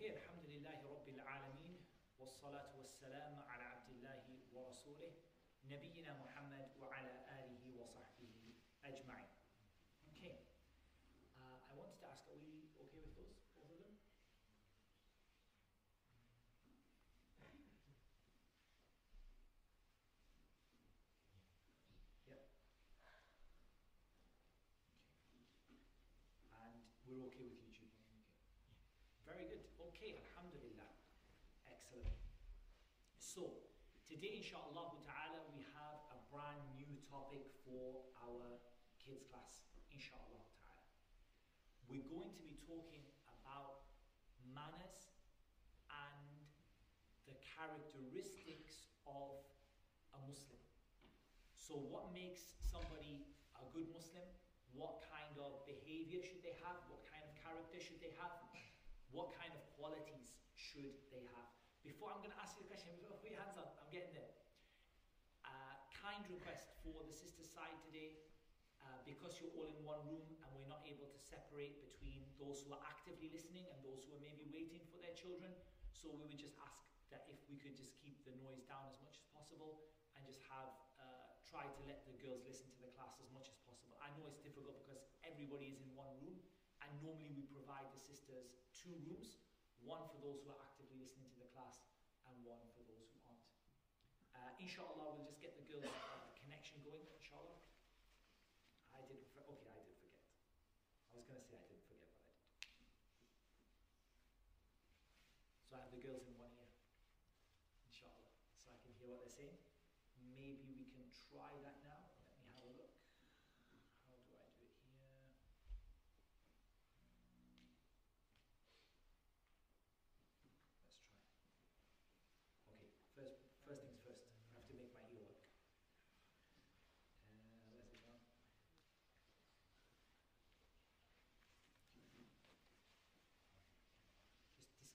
Okay, Alhamdulillahi Rabbil Alameen, والصلاة والسلام على عبد الله ورسوله نبينا محمد وعلى آله وصحبه أجمعين. Okay, uh, I wanted to ask, are we okay with those, both of them? Yep. Okay. And we're okay with YouTube? So, today, inshallah we have a brand new topic for our kids' class, inshallah ta'ala. We're going to be talking about manners and the characteristics of a Muslim. So, what makes somebody a good Muslim? What kind of behavior should they have? What kind of character should they have? What kind of qualities should? Before I'm going to ask you the question, your hands up, I'm getting there. Uh, kind request for the sister side today. Uh, because you're all in one room and we're not able to separate between those who are actively listening and those who are maybe waiting for their children. So we would just ask that if we could just keep the noise down as much as possible and just have uh, try to let the girls listen to the class as much as possible. I know it's difficult because everybody is in one room and normally we provide the sisters two rooms, one for those who are actively listening to the class and one for those who aren't. Uh, inshallah, we'll just get the girls' uh, connection going, inshallah. I didn't, okay, I did forget. I was going to say I didn't forget, but I did. So I have the girls in one ear, inshallah, so I can hear what they're saying. Maybe we can try that now. Let me have a look. How do I do it here? Let's try. Okay, first, first things first. I have to make my ear work. Uh, where's it gone?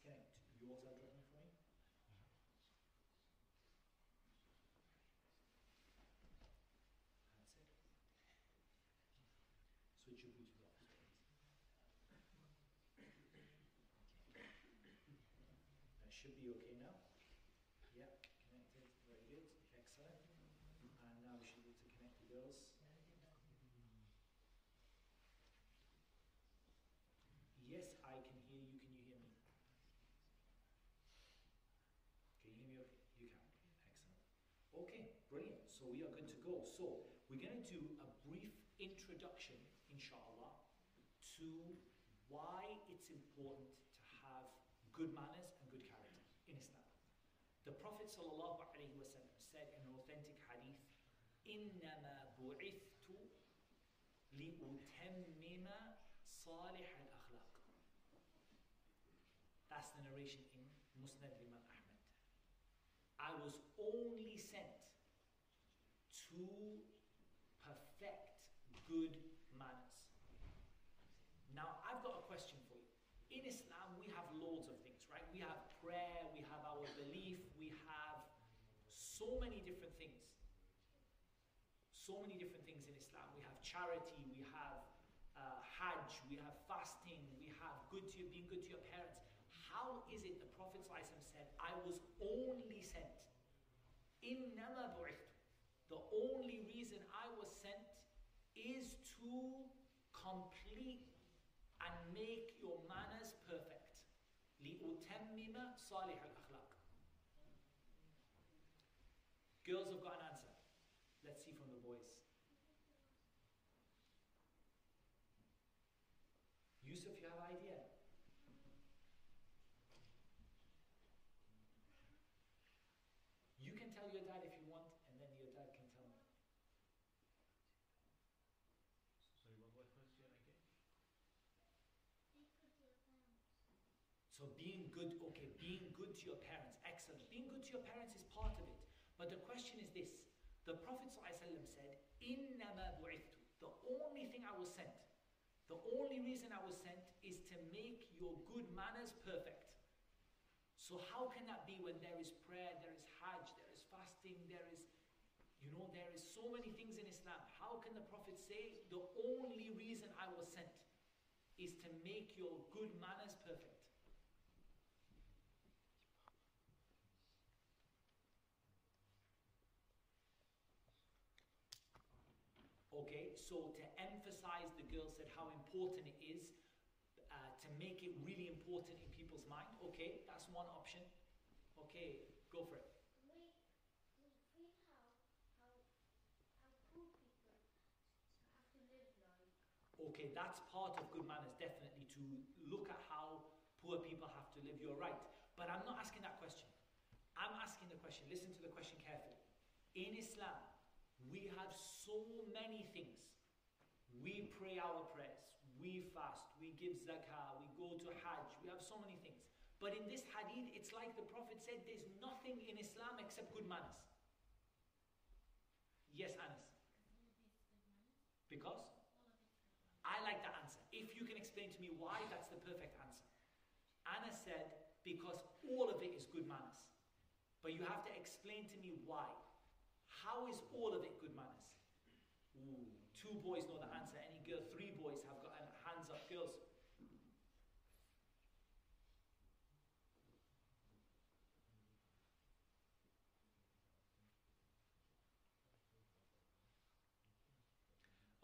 Just yours are for me. That's it. Switch your off. Okay. That should be okay now. Yeah, connected. Very good. Excellent. And now we should be able to connect the girls. Yes, I can hear you. Can you hear me? Can you hear me okay? You can. Excellent. Okay, brilliant. So we are good to go. So we're going to do a brief introduction, inshallah, to why it's important to have good manners and good character in Islam. The Prophet ﷺ said in an authentic hadith, إِنَّمَا بُعِثْتُ لِأُتَمِّمَ صَالِحَ الْأَخْلَاقِ That's the narration in Musnad Imam Ahmad. I was only sent to perfect good manners. Now, I've got a question for you. In Islam, we have loads of things, right? We have prayer, we have our belief, we have so many different things. So many different things in Islam. We have charity, we have uh, Hajj, we have fasting, we have good to being good to your parents. How is it the Prophet ﷺ said, I was only sent? إِنَّمَا بُعِثْتُ The only reason I was sent is to complete and make your manners perfect. لِأُتَمِّمَ صَالِحَ الْأَخْلَاقِ Girls have got an answer. Let's see from the boys. Yusuf, you have good to your parents, excellent. Being good to your parents is part of it. But the question is this. The Prophet ﷺ said, إِنَّمَا بُعِثْتُ The only thing I was sent, the only reason I was sent is to make your good manners perfect. So how can that be when there is prayer, there is hajj, there is fasting, there is, you know, there is so many things in Islam. How can the Prophet say the only reason I was sent is to make your good manners perfect? So to emphasize, the girl said how important it is uh, to make it really important in people's mind. Okay, that's one option. Okay, go for it. We, we feel how, how, how poor people have to live like. Okay, that's part of good manners, definitely, to look at how poor people have to live. You're right. But I'm not asking that question. I'm asking the question, listen to the question carefully. In Islam, we have so many things. We pray our prayers, we fast, we give zakah, we go to Hajj, we have so many things. But in this hadith, it's like the Prophet said there's nothing in Islam except good manners. Yes, Anas. Because? I like the answer. If you can explain to me why, that's the perfect answer. Anas said, because all of it is good manners. But you have to explain to me why. How is all of it good manners? Ooh, two boys know the answer. Any girl, three boys have got hands up. Girls.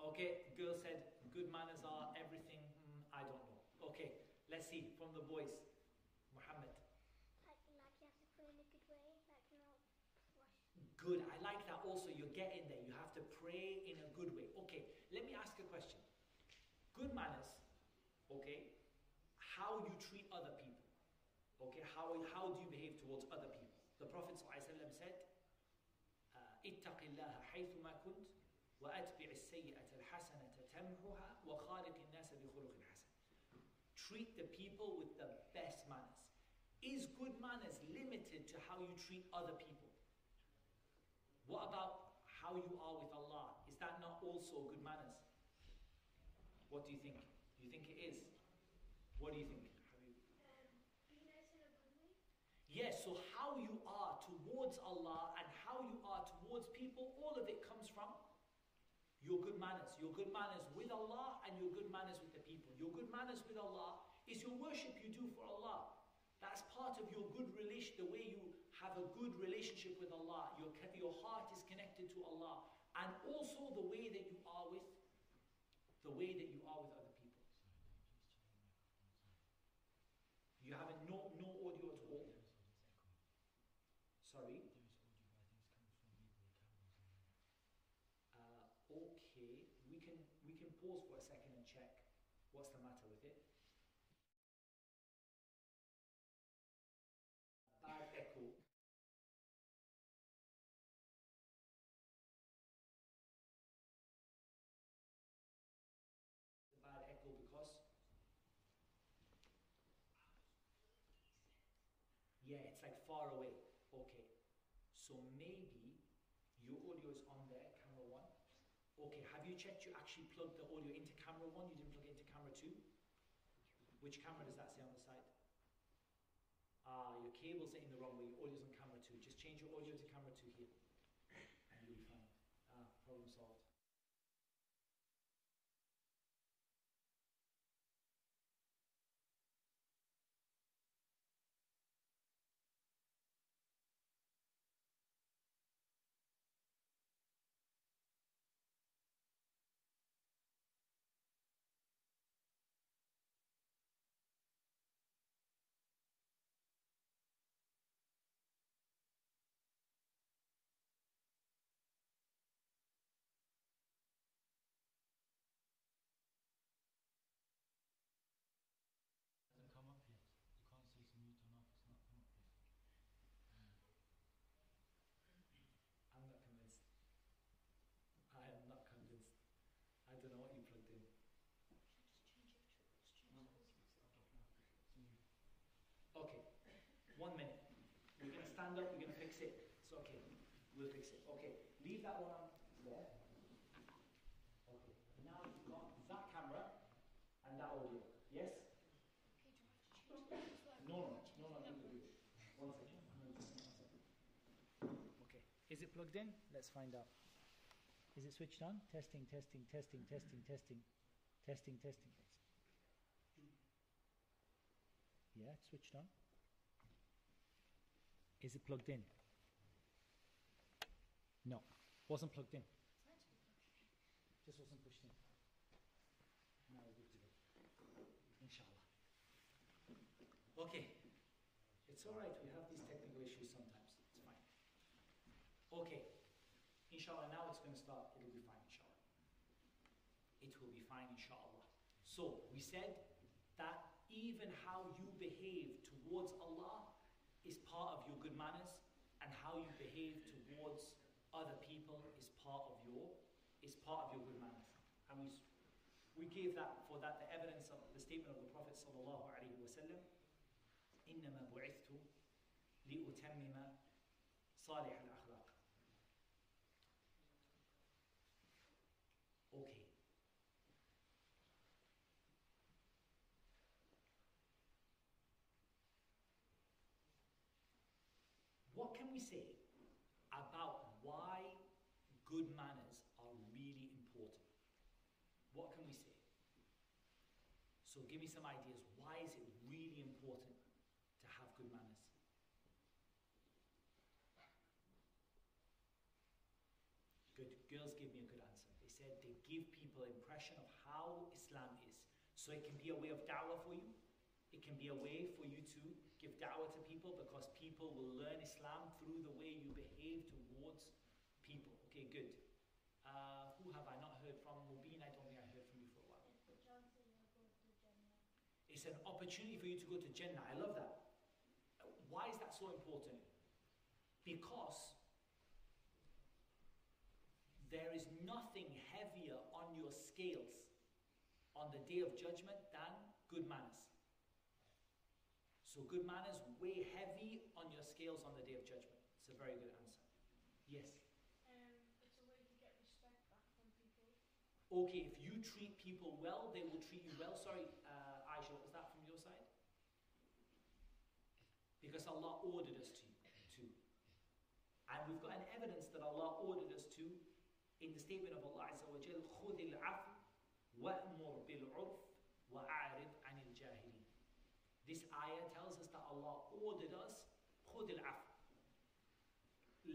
Okay, girl said good manners are everything. Mm, I don't know. Okay, let's see from the boys. Muhammad. Like, like you have to pray in a good way, like you're not rush. Good. I like that also. You're getting there. You have to pray in a good way. Okay, let me ask a question. Good manners, okay? How you treat other people. Okay, how, how do you behave towards other people? The Prophet ﷺ said, uh, اتق الله حيثما كنت وأتبع السيئة الحسنة تمحها وخالق الناس بخلق حسن. Treat the people with the best manners. Is good manners limited to how you treat other people? What about how you are with Allah? Is that not also good manners? What do you think? Do you think it is? What do you think? Yes, so how you are towards Allah and how you are towards people, all of it comes from your good manners. Your good manners with Allah and your good manners with the people. Your good manners with Allah is your worship you do for Allah. That's part of your good relation, the way you have a good relationship with Allah. Your, your heart is connected to Allah. And also the way that you are with the way that you are with other people. You have no, no audio at all. Sorry? Uh, okay, we can we can pause for a second and check what's the matter with it. Bad echo. Bad echo because yeah, it's like far away. Okay, so maybe your audio is on there, camera one. Okay, have you checked you actually plugged the audio into camera one? You didn't plug it into camera two? Which camera does that say on the side? Ah, your cables in the wrong way. Your audio's on camera two. Just change your audio to camera two here. And you'll be fine. Ah, problem solved. hasn't come up yet. You can't say it's mute on off. It's not come up yet. I'm not convinced. I am not convinced. I don't know what you plugged in. Okay, one minute. We're going to stand up, we're going to fix it. It's okay. We'll fix it. Okay, leave that one on there. Okay, now you've got that camera and that audio. Yes? No, no, no. No, one second. Okay, is it plugged in? Let's find out. Is it switched on? Testing, testing, testing, testing, testing, testing, testing. Yeah, it's switched on. Is it plugged in? No, wasn't plugged in. Just wasn't pushed in. Now we're good to go. Inshallah. Okay. It's alright, we have these technical issues sometimes. It's fine. Okay. Inshallah, now it's going to start. It'll be fine, inshallah. It will be fine, inshallah. So, we said that even how you behave towards Allah part of your good manners, and how you behave towards other people is part of your is part of your good manners. And we we gave that for that the evidence of the statement of the Prophet sallallahu alaihi wasallam, bu'ithu bu'ithtu li'utamima salih al We say about why good manners are really important? What can we say? So give me some ideas. Why is it really important to have good manners? Good. Girls give me a good answer. They said they give people impression of how Islam is. So it can be a way of da'wah for you. It can be a way for you to give da'wah to people because people will learn Islam through the way you behave towards people. Okay, good. Uh, who have I not heard from? Mubin, I don't think I heard from you for a while. It's the chances of going to Jannah. It's an opportunity for you to go to Jannah. I love that. Why is that so important? Because there is nothing heavier on your scales on the day of judgment than good manners. So, good manners weigh heavy on your scales on the day of judgment. It's a very good answer. Yes. Um, it's a way to get respect back from people. Okay, if you treat people well, they will treat you well. Sorry, uh, Aisha, was that from your side? Because Allah ordered us to. to. And we've got an evidence that Allah ordered us to in the statement of Allah Azza wa Jal, خُذِ الْعَفْوَ وَأْمُرْ بِالْعُرْفِ وَأَعْرِضْ عَنِ الْجَاهِلِينَ This ayah tells us that Allah ordered us خُذِ الْعَفْوَ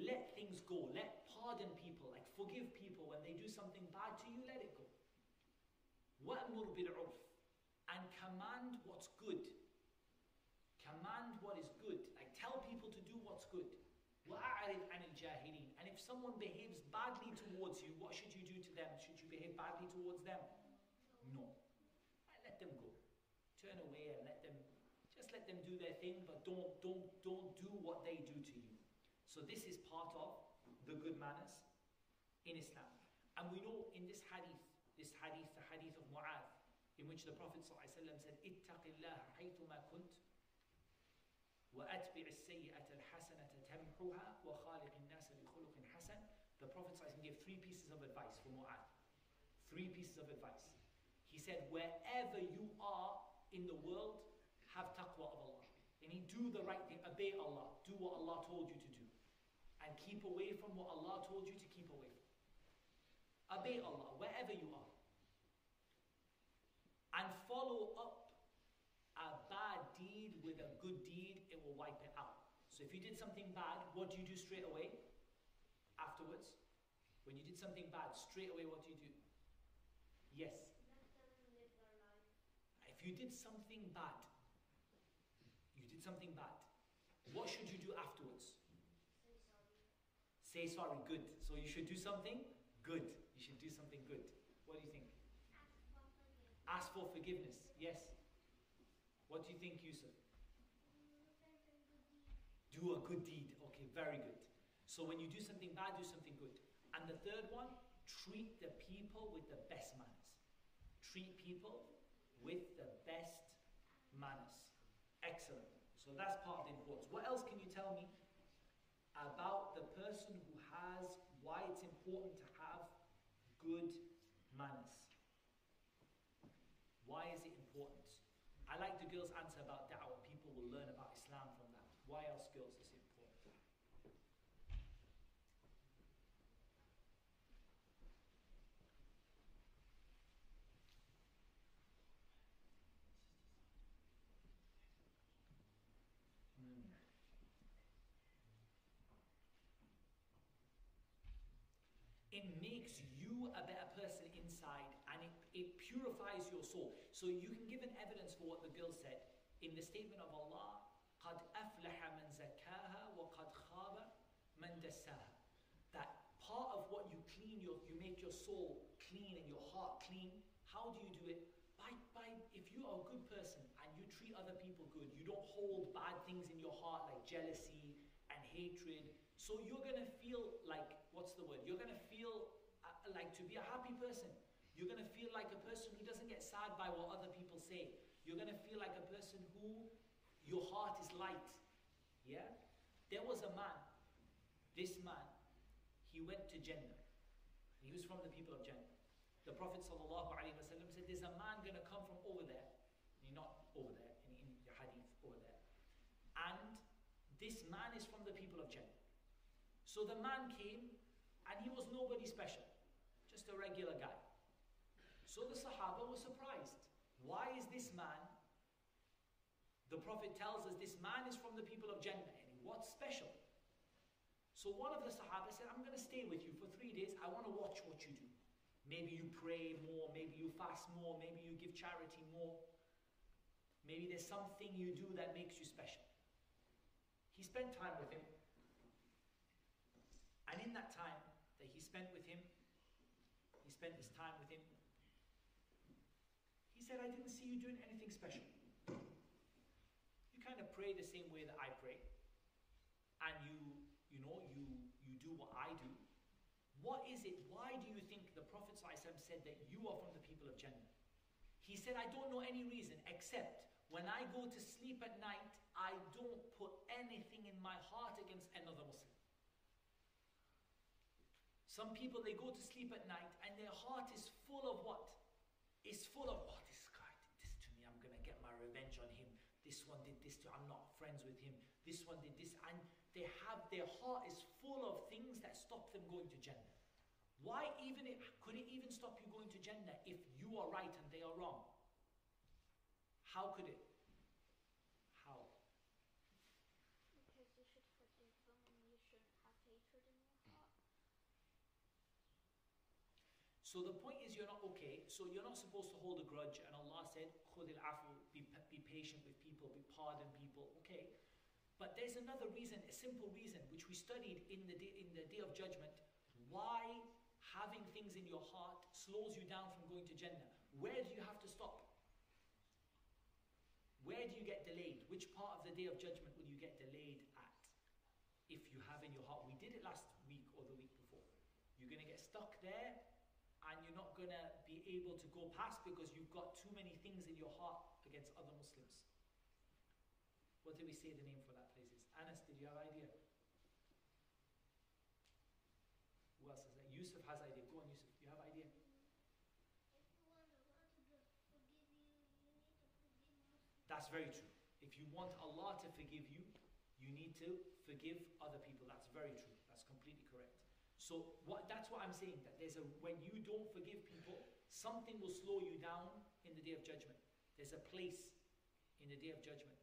Let things go, let pardon people, like forgive people when they do something bad to you, let it go. وَأْمُرْ بِالْعُرْفِ And command what's good. Command what is good. Like tell people to do what's good. وَأَعْرِضْ عَنِ الْجَاهِلِينَ And if someone behaves badly towards you, what should you do to them? Should you behave badly towards them? let them do their thing, but don't don't don't do what they do to you. So this is part of the good manners in Islam. And we know in this hadith, this hadith, the hadith of Mu'adh, in which the Prophet ﷺ said, اتق الله حيثما كنت وأتبع السيئة الحسنة تمحها وخالق الناس بخلق حسن. The Prophet ﷺ gave three pieces of advice for Mu'adh. Three pieces of advice. He said, wherever you are in the world, have taqwa of Allah. And he do the right thing, obey Allah, do what Allah told you to do. And keep away from what Allah told you to keep away from. Obey Allah wherever you are. And follow up a bad deed with a good deed, it will wipe it out. So if you did something bad, what do you do straight away? Afterwards? When you did something bad, straight away, what do you do? Yes. Let them live their life. If you did something bad, something bad, what should you do afterwards? Say sorry. Say sorry, good. So you should do something good. You should do something good. What do you think? Ask for Ask for forgiveness. forgiveness. Yes. What do you think, Yusuf? Do a good deed. Okay, very good. So when you do something bad, do something good. And the third one, treat the people with the best manners. Treat people with the best manners. Excellent. So that's part of the importance. What else can you tell me about the person who has why it's important to have good manners? Why is it important? I like the girls' answer about da'wah. People will learn about Islam from that. Why else, girls, is it important? Hmm It makes you a better person in purifies your soul. So you can give an evidence for what the girl said in the statement of Allah, قَدْ أَفْلَحَ مَنْ زَكَّاهَا وَقَدْ خَابَ مَنْ دَسَّاهَا That part of what you clean, your, you make your soul clean and your heart clean. How do you do it? By, by, if you are a good person and you treat other people good, you don't hold bad things in your heart like jealousy and hatred. So you're going to feel like, what's the word? You're going to feel uh, like to be a happy person. You're going to feel like a person who doesn't get sad by what other people say. You're going to feel like a person who your heart is light. Yeah? There was a man, this man, he went to Jannah. He was from the people of Jannah. The Prophet ﷺ said, There's a man going to come from over there. Not over there, in, in the hadith, over there. And this man is from the people of Jannah. So the man came, and he was nobody special, just a regular guy. So the Sahaba were surprised. Why is this man? The Prophet tells us this man is from the people of Jannah. And what's special? So one of the Sahaba said, I'm going to stay with you for three days. I want to watch what you do. Maybe you pray more, maybe you fast more, maybe you give charity more. Maybe there's something you do that makes you special. He spent time with him. And in that time that he spent with him, spent this time with him. He said, I didn't see you doing anything special. You kind of pray the same way that I pray. And you, you know, you, you do what I do. What is it? Why do you think the Prophet ﷺ said that you are from the people of Jannah? He said, I don't know any reason except when I go to sleep at night, I don't put anything in my heart against another Muslim. Some people, they go to sleep at night and their heart is full of what? Is full of, oh, this guy did this to me, I'm going to get my revenge on him. This one did this to, I'm not friends with him. This one did this. And they have, their heart is full of things that stop them going to Jannah. Why even, it, could it even stop you going to Jannah if you are right and they are wrong? How could it? How? Because you should forgive them and you shouldn't have hatred in your heart. So the point is you're not okay. So you're not supposed to hold a grudge. And Allah said, خُذِ الْعَفُ be, be patient with people, be pardon people. Okay. But there's another reason, a simple reason, which we studied in the day, in the day of judgment. Why having things in your heart slows you down from going to Jannah. Where do you have to stop? Where do you get delayed? Which part of the day of judgment will you get delayed at? If you have in your heart, we did it last week or the week before. You're going to get stuck there and you're going to be able to go past because you've got too many things in your heart against other Muslims. What did we say the name for that place is? Anas, did you have idea? Who else is that? Yusuf has idea. Go on, Yusuf. You have idea? That's very true. If you want Allah to forgive you, you need to forgive other people. That's very true. That's completely correct. So what, that's what I'm saying. That there's a when you don't forgive people, something will slow you down in the day of judgment. There's a place in the day of judgment.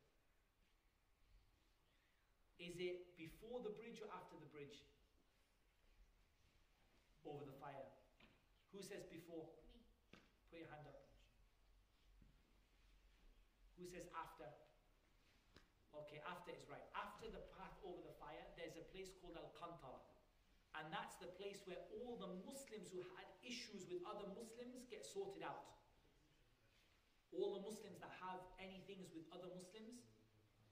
Is it before the bridge or after the bridge? Over the fire. Who says before? Me. Put your hand up. Who says after? Okay, after is right. After the path over the fire, there's a place called Al Qantara. And that's the place where all the Muslims who had issues with other Muslims get sorted out. All the Muslims that have any things with other Muslims,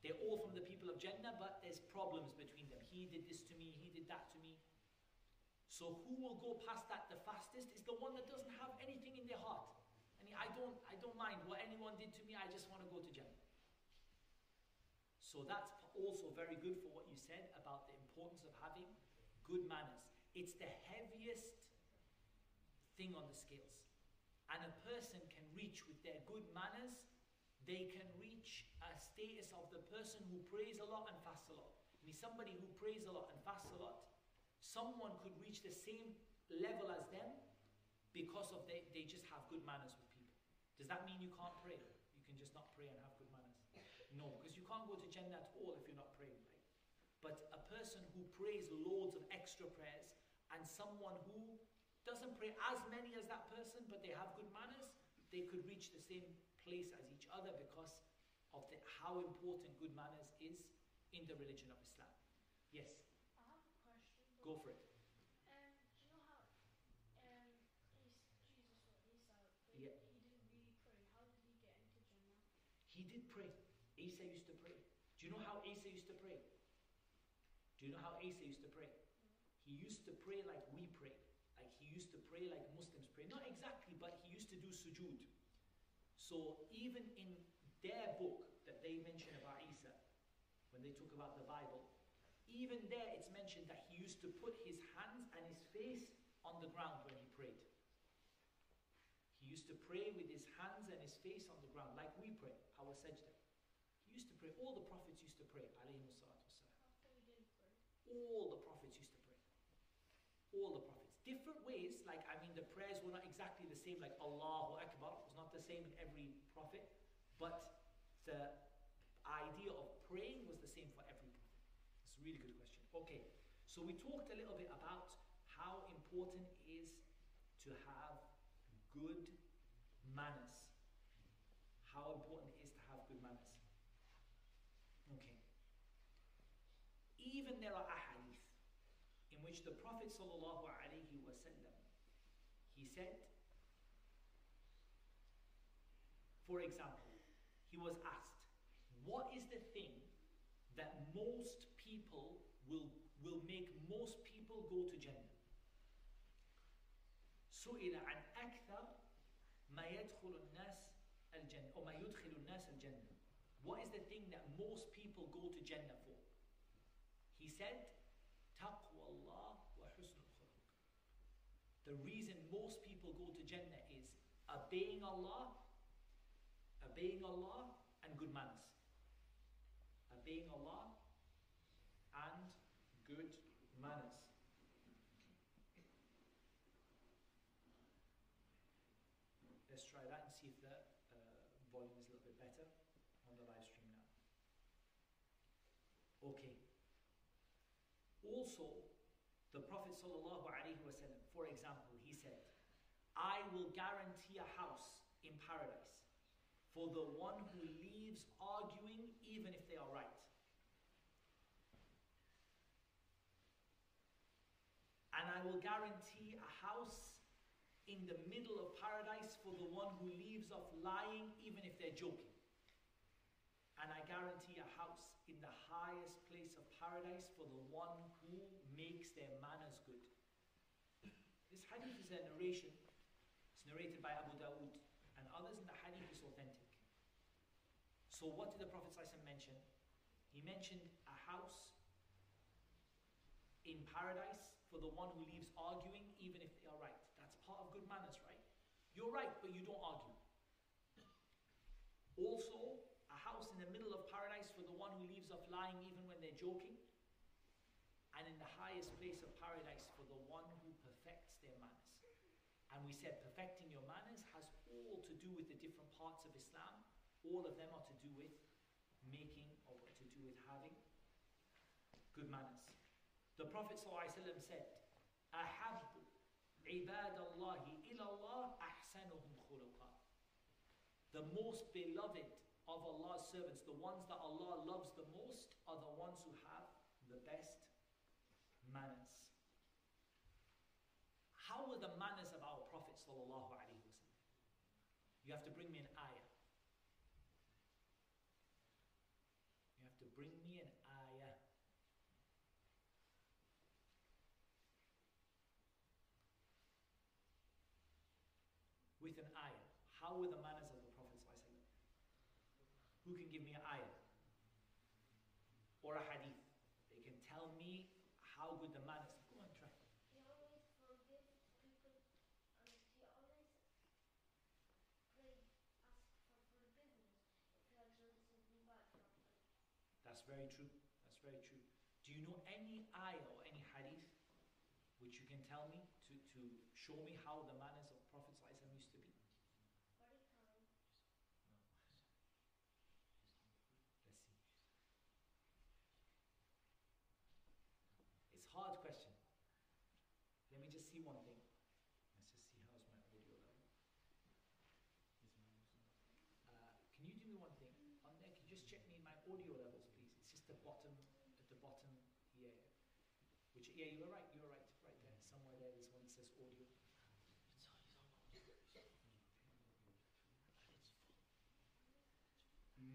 they're all from the people of Jannah, but there's problems between them. He did this to me, he did that to me. So who will go past that the fastest is the one that doesn't have anything in their heart. And I don't, I don't mind what anyone did to me, I just want to go to Jannah. So that's also very good for what you said about the importance of having good manners. It's the heaviest thing on the scales. And a person can reach with their good manners, they can reach a status of the person who prays a lot and fasts a lot. I mean, somebody who prays a lot and fasts a lot, someone could reach the same level as them because of they, they just have good manners with people. Does that mean you can't pray? You can just not pray and have good manners? No, because you can't go to Jannah at all if you're not praying, right? But a person who prays loads of extra prayers and someone who doesn't pray as many as that person but they have good manners, they could reach the same place as each other because of the, how important good manners is in the religion of Islam. Yes, I have a question. go for it. Um, do you know how um Jesus or Isa Yeah. he didn't really pray? How did he get into Jannah? He did pray. Isa used to pray. Do you know how Isa used to pray? Do you know how Isa used to pray? He used to pray like we pray. Like he used to pray like Muslims pray. Not exactly, but he used to do sujood. So even in their book that they mention about Isa, when they talk about the Bible, even there it's mentioned that he used to put his hands and his face on the ground when he prayed. He used to pray with his hands and his face on the ground, like we pray, our sajda. He used to pray. All the prophets used to pray, alayhi salatu wassalam. How come he didn't pray? All the prophets used to pray. All the prophets. Different ways, like, I mean, the prayers were not exactly the same, like Allahu Akbar was not the same in every prophet, but the idea of praying was the same for every prophet. It's a really good question. Okay, so we talked a little bit about how important it is to have good manners. How important it is to have good manners. Okay. Even there are ahadith in which the Prophet sallallahu alaihi wasallam he said, for example, he was asked, "What is the thing that most people will will make most people go to Jannah?" سئل عن أكثر ما يدخل الناس الجنة أو ما يدخل الناس الجنة. What is the thing that most people go to Jannah for? He said, تقوى الله وحسن الخلق. The reason most people go to Jannah is obeying Allah, obeying Allah and good manners. Obeying Allah and good manners. Let's try that and see if the uh, volume is a little bit better on the live stream now. Okay. Also, the Prophet wasallam, for example, he said, "I will guarantee a house in paradise for the one who leaves arguing even if they are right." And I will guarantee a house in the middle of paradise for the one who leaves off lying even if they're joking. And I guarantee a house in the highest place of paradise for the one who makes their manners good. This hadith is a narration. It's narrated by Abu Dawood and others in the hadith is authentic. So what did the Prophet ﷺ mention? He mentioned a house in paradise for the one who leaves arguing even if they are right. That's part of good manners, right? You're right, but you don't argue. Also, a house in the middle of paradise for the one who leaves off lying even when they're joking. And in the highest place of paradise for the one who perfects their manners. And we said perfecting your manners has all to do with the different parts of Islam. All of them are to do with making or to do with having good manners. The Prophet ﷺ said, أحب عباد الله إلى الله أحسنهم خلقا. The most beloved of Allah's servants, the ones that Allah loves the most, are the ones who have the best manners. How were the manners of our Prophet sallallahu alaihi wasallam? You have to bring me an With an ayah. How were the manners of the Prophet? Who can give me an ayah? Or a hadith? They can tell me how good the manners. Go on, try. He always forgive people and he always pray, ask for forgiveness if he has done something bad for him. That's very true. That's very true. Do you know any ayah or any hadith which you can tell me to, to show me how the manners of Prophet used hard question. Let me just see one thing. Let's just see how's my audio level. Uh, can you do me one thing? On there, can you just check me my audio levels, please? It's just the bottom, at the bottom, yeah. Which, yeah, you were right, you were right, right there. Somewhere there, there's one that says audio.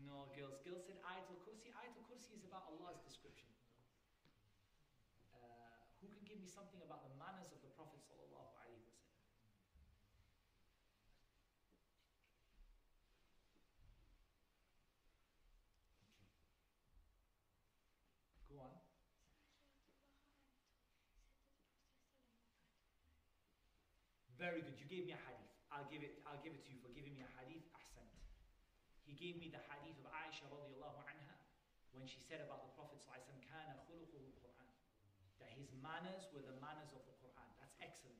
No, girls. Girls said Ayatul Kursi. Ayatul Kursi is about Allah's description something about the manners of the Prophet sallallahu alaihi wasallam? Go on. Very good. You gave me a hadith. I'll give it. I'll give it to you for giving me a hadith. Ahsant. He gave me the hadith of Aisha radiallahu anha when she said about the Prophet khuluquhu Quran. That his manners were the manners of the Quran. That's excellent.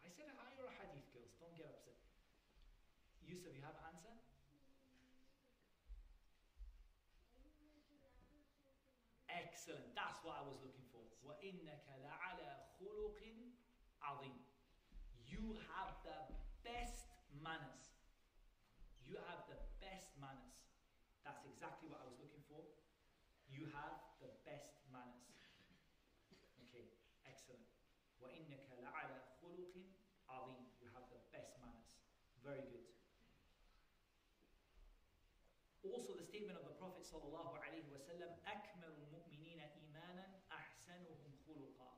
I said a ayah or a hadith, girls. Don't get upset. Yusuf, you have an answer? Excellent. That's what I was looking for. وَإِنَّكَ لَعَلَى خُلُقٍ عَظِيمٍ You have the best manners. You have the best manners. That's exactly what I was looking for. You have statement of the Prophet sallallahu alaihi wasallam: "أكمل المؤمنين إيمانا أحسنهم خلقا."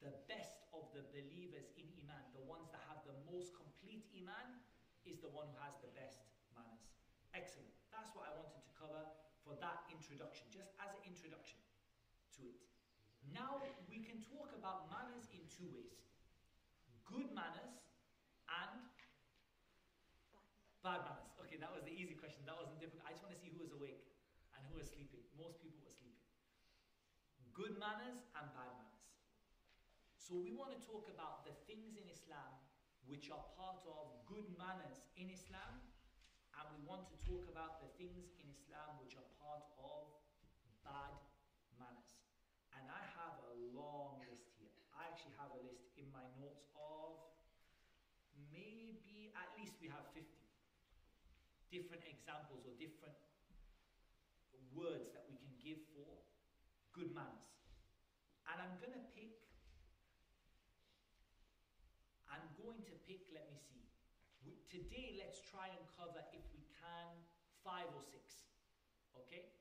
The best of the believers in iman, the ones that have the most complete iman, is the one who has the best manners. Excellent. That's what I wanted to cover for that introduction, just as an introduction to it. Now we can talk about manners in two ways: good manners and Bad manners. Was sleeping. Most people were sleeping. Good manners and bad manners. So we want to talk about the things in Islam which are part of good manners in Islam, and we want to talk about the things in Islam which are part of bad manners. And I have a long list here. I actually have a list in my notes of maybe at least we have 50 different examples or different words that we can give for good manners. And I'm going to pick, I'm going to pick, let me see. We, today, let's try and cover, if we can, five or six. Okay?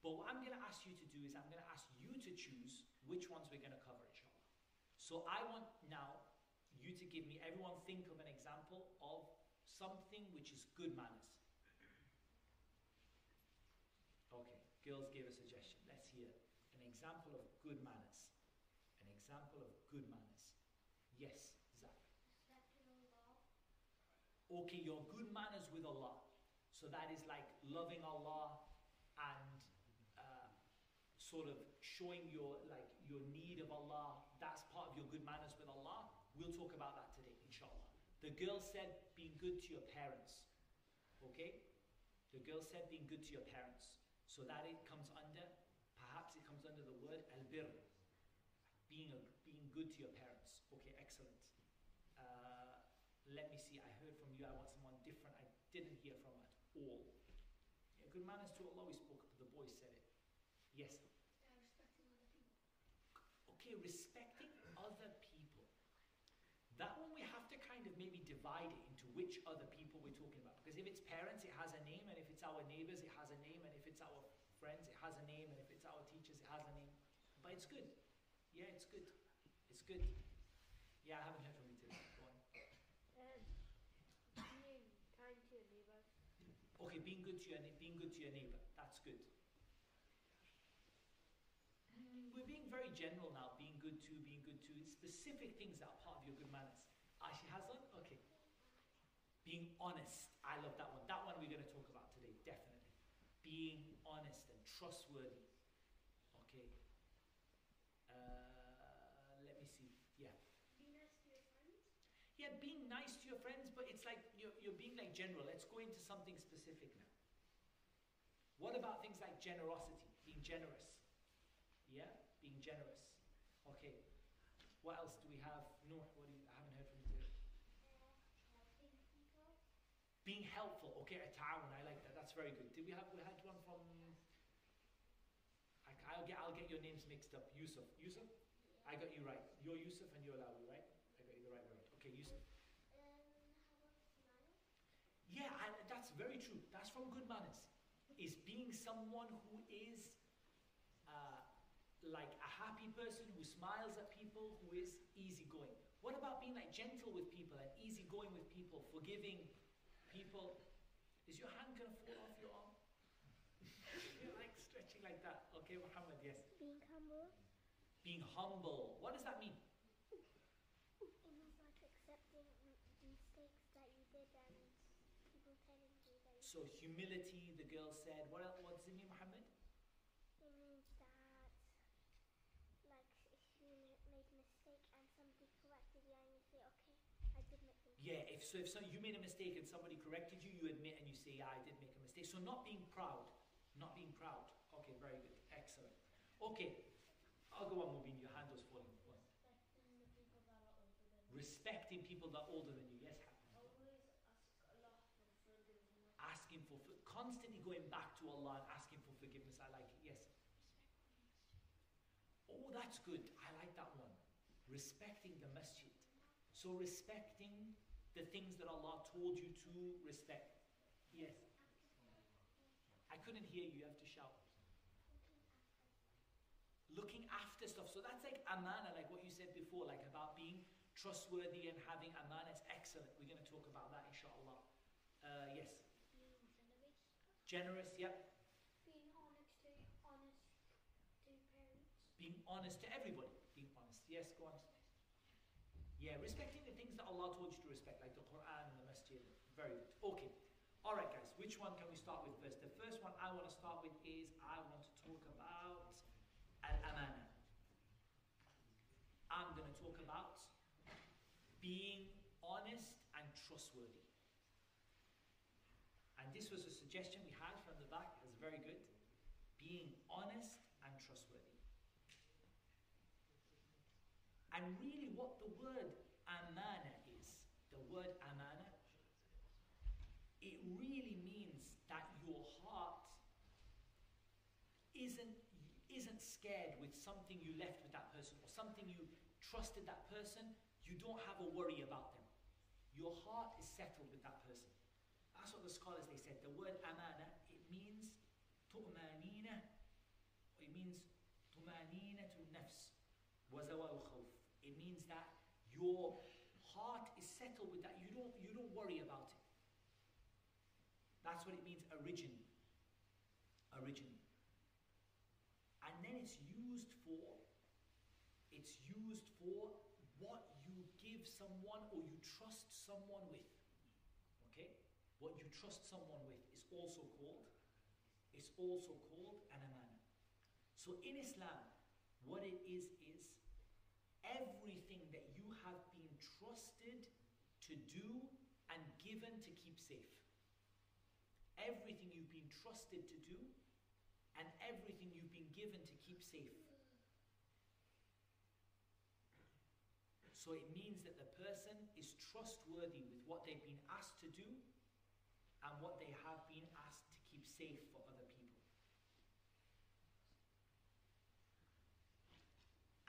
But what I'm going to ask you to do is I'm going to ask you to choose which ones we're going to cover, inshallah. So I want now you to give me, everyone think of an example of something which is good manners. Okay, girls gave a suggestion. Let's hear an example of good manners. An example of good manners. Yes, Zach. Okay, your good manners with Allah. So that is like loving Allah and uh, sort of showing your like your need of Allah. That's part of your good manners with Allah. We'll talk about that today, inshallah. The girl said being good to your parents. Okay? The girl said being good to your parents. So that it comes under, perhaps it comes under the word al-bir, being, a, being good to your parents. Okay, excellent. Uh, let me see, I heard from you, I want someone different. I didn't hear from at all. Yeah, good manners to Allah, we spoke, but the boy said it. Yes? Okay, respecting other people. That one we have to kind of maybe divide it into which other people we're talking about. Because if it's parents, it has a name, and if it's our neighbors, it has a name, and if it's our friends, it has a name, and if it's our teachers, it has a name. But it's good. Yeah, it's good. It's good. Yeah, I haven't heard from you today. Go on. Um, being kind to your neighbor. Okay, being good to your being good to your neighbor. That's good. We're being very general now. Being good to, being good to specific things that are part of your good manners. Ah, she has one. Okay. Being honest. I love that one. That one we're going to talk about today. Definitely. Being honest and trustworthy. Okay. Uh, let me see. Yeah. Be nice to your friends. Yeah, being nice to your friends, but it's like you're, you're being like general. Let's go into something specific now. What about things like generosity, being generous? Yeah, being generous. Okay. What else do we have? No, what do you, I haven't heard from you today. Uh, helping people. Being helpful. Okay, a ta'awun, I like that. That's very good. Did we have we had one from? I, I'll get I'll get your names mixed up. Yusuf, Yusuf, I got you right. You're Yusuf and you're Lawi, right? I got you the right word. Okay, Yusuf. Yeah, and that's very true. That's from good manners. Is being someone who is uh, like a happy person who smiles at people, who is easygoing. What about being like gentle with people and easygoing with people, forgiving people? Is your hand gonna fall off your arm? You're like stretching like that. Okay, Muhammad, yes. Being humble. Being humble. What does that mean? It means like accepting mistakes that you did and people telling you that you So humility, the girl said. What else? What does it mean, Muhammad? It means that, like, if you made a mistake and somebody corrected you and you say, okay, I did make a mistake. Yeah, if so, if so, you made a mistake and somebody corrected you, you admit and you say, yeah, I did make a mistake. So not being proud, not being proud. Okay, very good, excellent. Okay, Mubin. Your hand was falling. On. Respecting people that are older than you. Yes, asking for- constantly going back to Allah and asking for forgiveness. I like it. Yes. Oh, that's good. I like that one. Respecting the masjid. So respecting the things that Allah told you to respect. Yes. I couldn't hear you. You have to shout. Looking after stuff. So that's like amana, like what you said before, like about being trustworthy and having amana. It's excellent. We're going to talk about that, inshallah. Uh, yes. Being generous. Generous, yep. Being honest to, honest to parents. Being honest to everybody. Being honest. Yes, go on. Yeah, respecting the things that Allah told you to respect, like the Quran and the masjid. Very good. Okay. All right, guys. Which one can we start with first? The first one I want to start with is I want to talk about al-amana. I'm going to talk about being honest and trustworthy. And this was a suggestion we had from the back. It's very good. Being honest and trustworthy. And really, what the word amana is, the word amana, it really means that your heart isn't isn't scared with something you left with that person or something you trusted that person. You don't have a worry about them. Your heart is settled with that person. That's what the scholars they said. The word amana, it means tu'manina, or it means tu'manina to nafs, khawf. It means that your heart is settled with that. You don't, you don't worry about it. That's what it means originally. Originally. And then it's used for, it's used for someone or you trust someone with. Okay? What you trust someone with is also called, is also called an amana. So in Islam, what it is is everything that you have been trusted to do and given to keep safe. Everything you've been trusted to do and everything you've been given to keep safe. So it means that the person is trustworthy with what they've been asked to do and what they have been asked to keep safe for other people.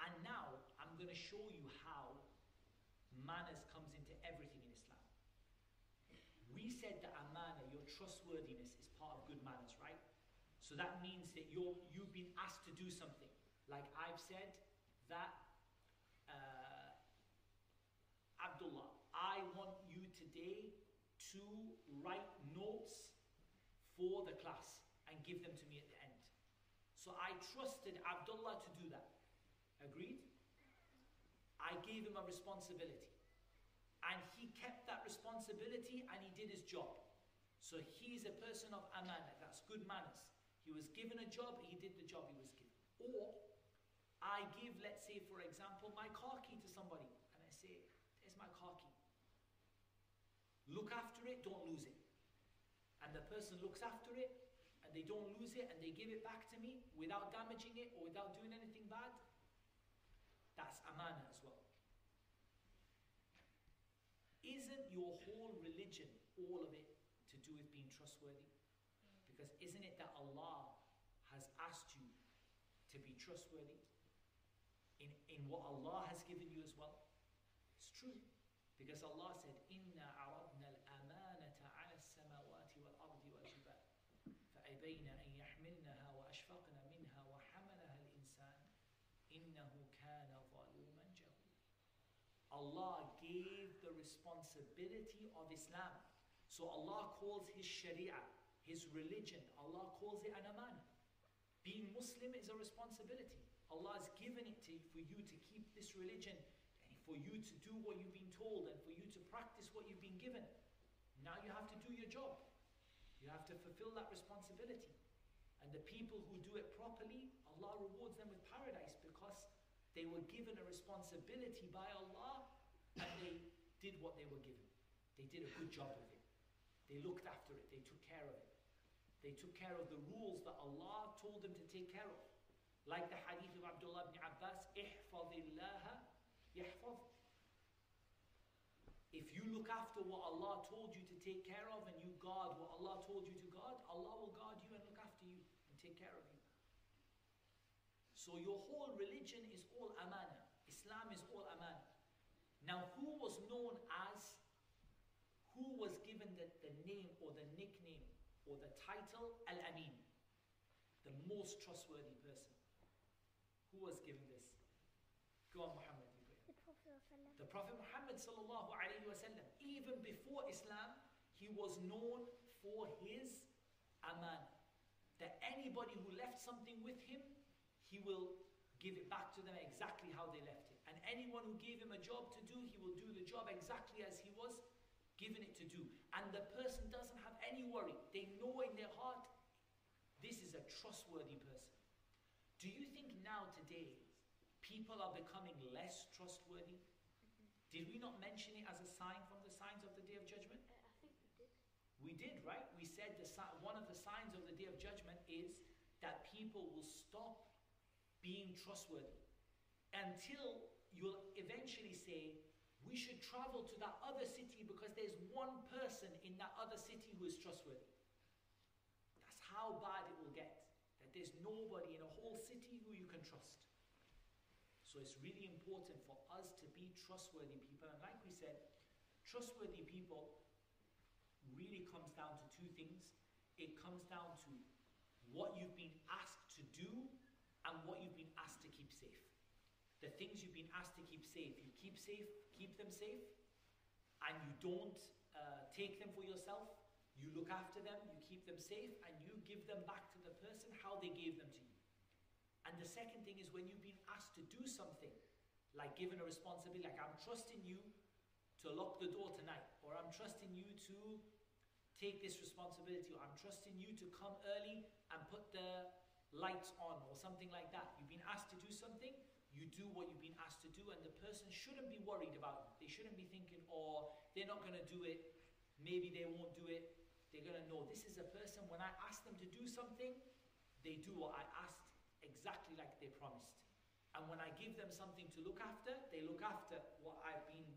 And now I'm going to show you how manners comes into everything in Islam. We said that amana, your trustworthiness, is part of good manners, right? So that means that you're, you've been asked to do something. Like I've said that, uh, Abdullah, I want you today to write notes for the class and give them to me at the end. So I trusted Abdullah to do that. Agreed? I gave him a responsibility. And he kept that responsibility and he did his job. So he's a person of amana. That's good manners. He was given a job, he did the job he was given. Or I give, let's say, for example, my car key to somebody and I say, There's my car key. Look after it, don't lose it. And the person looks after it and they don't lose it and they give it back to me without damaging it or without doing anything bad. That's amana as well. Isn't your whole religion, all of it, to do with being trustworthy? Because isn't it that Allah has asked you to be trustworthy in, in what Allah has given you as well? It's true. Because Allah said, Allah gave the responsibility of Islam. So Allah calls His Sharia, His religion, Allah calls it an aman. Being Muslim is a responsibility. Allah has given it to, for you to keep this religion, and for you to do what you've been told, and for you to practice what you've been given. Now you have to do your job. You have to fulfill that responsibility. And the people who do it properly, Allah rewards them with paradise because they were given a responsibility by Allah and they did what they were given. They did a good job of it. They looked after it. They took care of it. They took care of the rules that Allah told them to take care of. Like the hadith of Abdullah ibn Abbas. If you look after what Allah told you to take care of and you guard what Allah told you to guard, Allah will guard you and look after you and take care of you. So your whole religion is all aman. Now, who was known as, who was given the, the name or the nickname or the title Al Amin? The most trustworthy person. Who was given this? Go on, Muhammad. The Prophet. The Prophet Muhammad sallallahu alaihi wasallam, even before Islam, he was known for his aman. That anybody who left something with him, he will give it back to them exactly how they left it. Anyone who gave him a job to do, he will do the job exactly as he was given it to do. And the person doesn't have any worry. They know in their heart, this is a trustworthy person. Do you think now today people are becoming less trustworthy? Did we not mention it as a sign from the signs of the day of judgment? Uh, I think we did. We did, right? We said the one of the signs of the day of judgment is that people will stop being trustworthy until you'll eventually say, we should travel to that other city because there's one person in that other city who is trustworthy. That's how bad it will get. That there's nobody in a whole city who you can trust. So it's really important for us to be trustworthy people. And like we said, trustworthy people really comes down to two things. It comes down to what you've been asked to do and what you've been asked to keep safe. The things you've been asked to keep safe, you keep safe, keep them safe, and you don't uh, take them for yourself. You look after them, you keep them safe, and you give them back to the person how they gave them to you. And the second thing is when you've been asked to do something, like given a responsibility, like I'm trusting you to lock the door tonight, or I'm trusting you to take this responsibility, or I'm trusting you to come early and put the lights on, or something like that. You've been asked to do something, you do what you've been asked to do, and the person shouldn't be worried about you. They shouldn't be thinking, oh, they're not going to do it, maybe they won't do it. They're going to know this is a person, when I ask them to do something, they do what I asked exactly like they promised. And when I give them something to look after, they look after what I've been,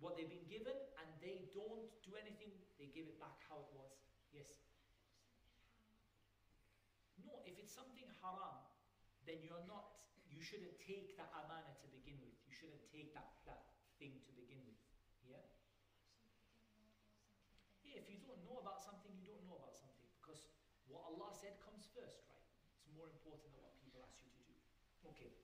what they've been given, and they don't do anything, they give it back how it was. Yes? No, if it's something haram, then you're not, you shouldn't take that amana to begin with. You shouldn't take that, that thing to begin with. Yeah? Yeah, if you don't know about something, you don't know about something. Because what Allah said comes first, right? It's more important than what people ask you to do. Okay.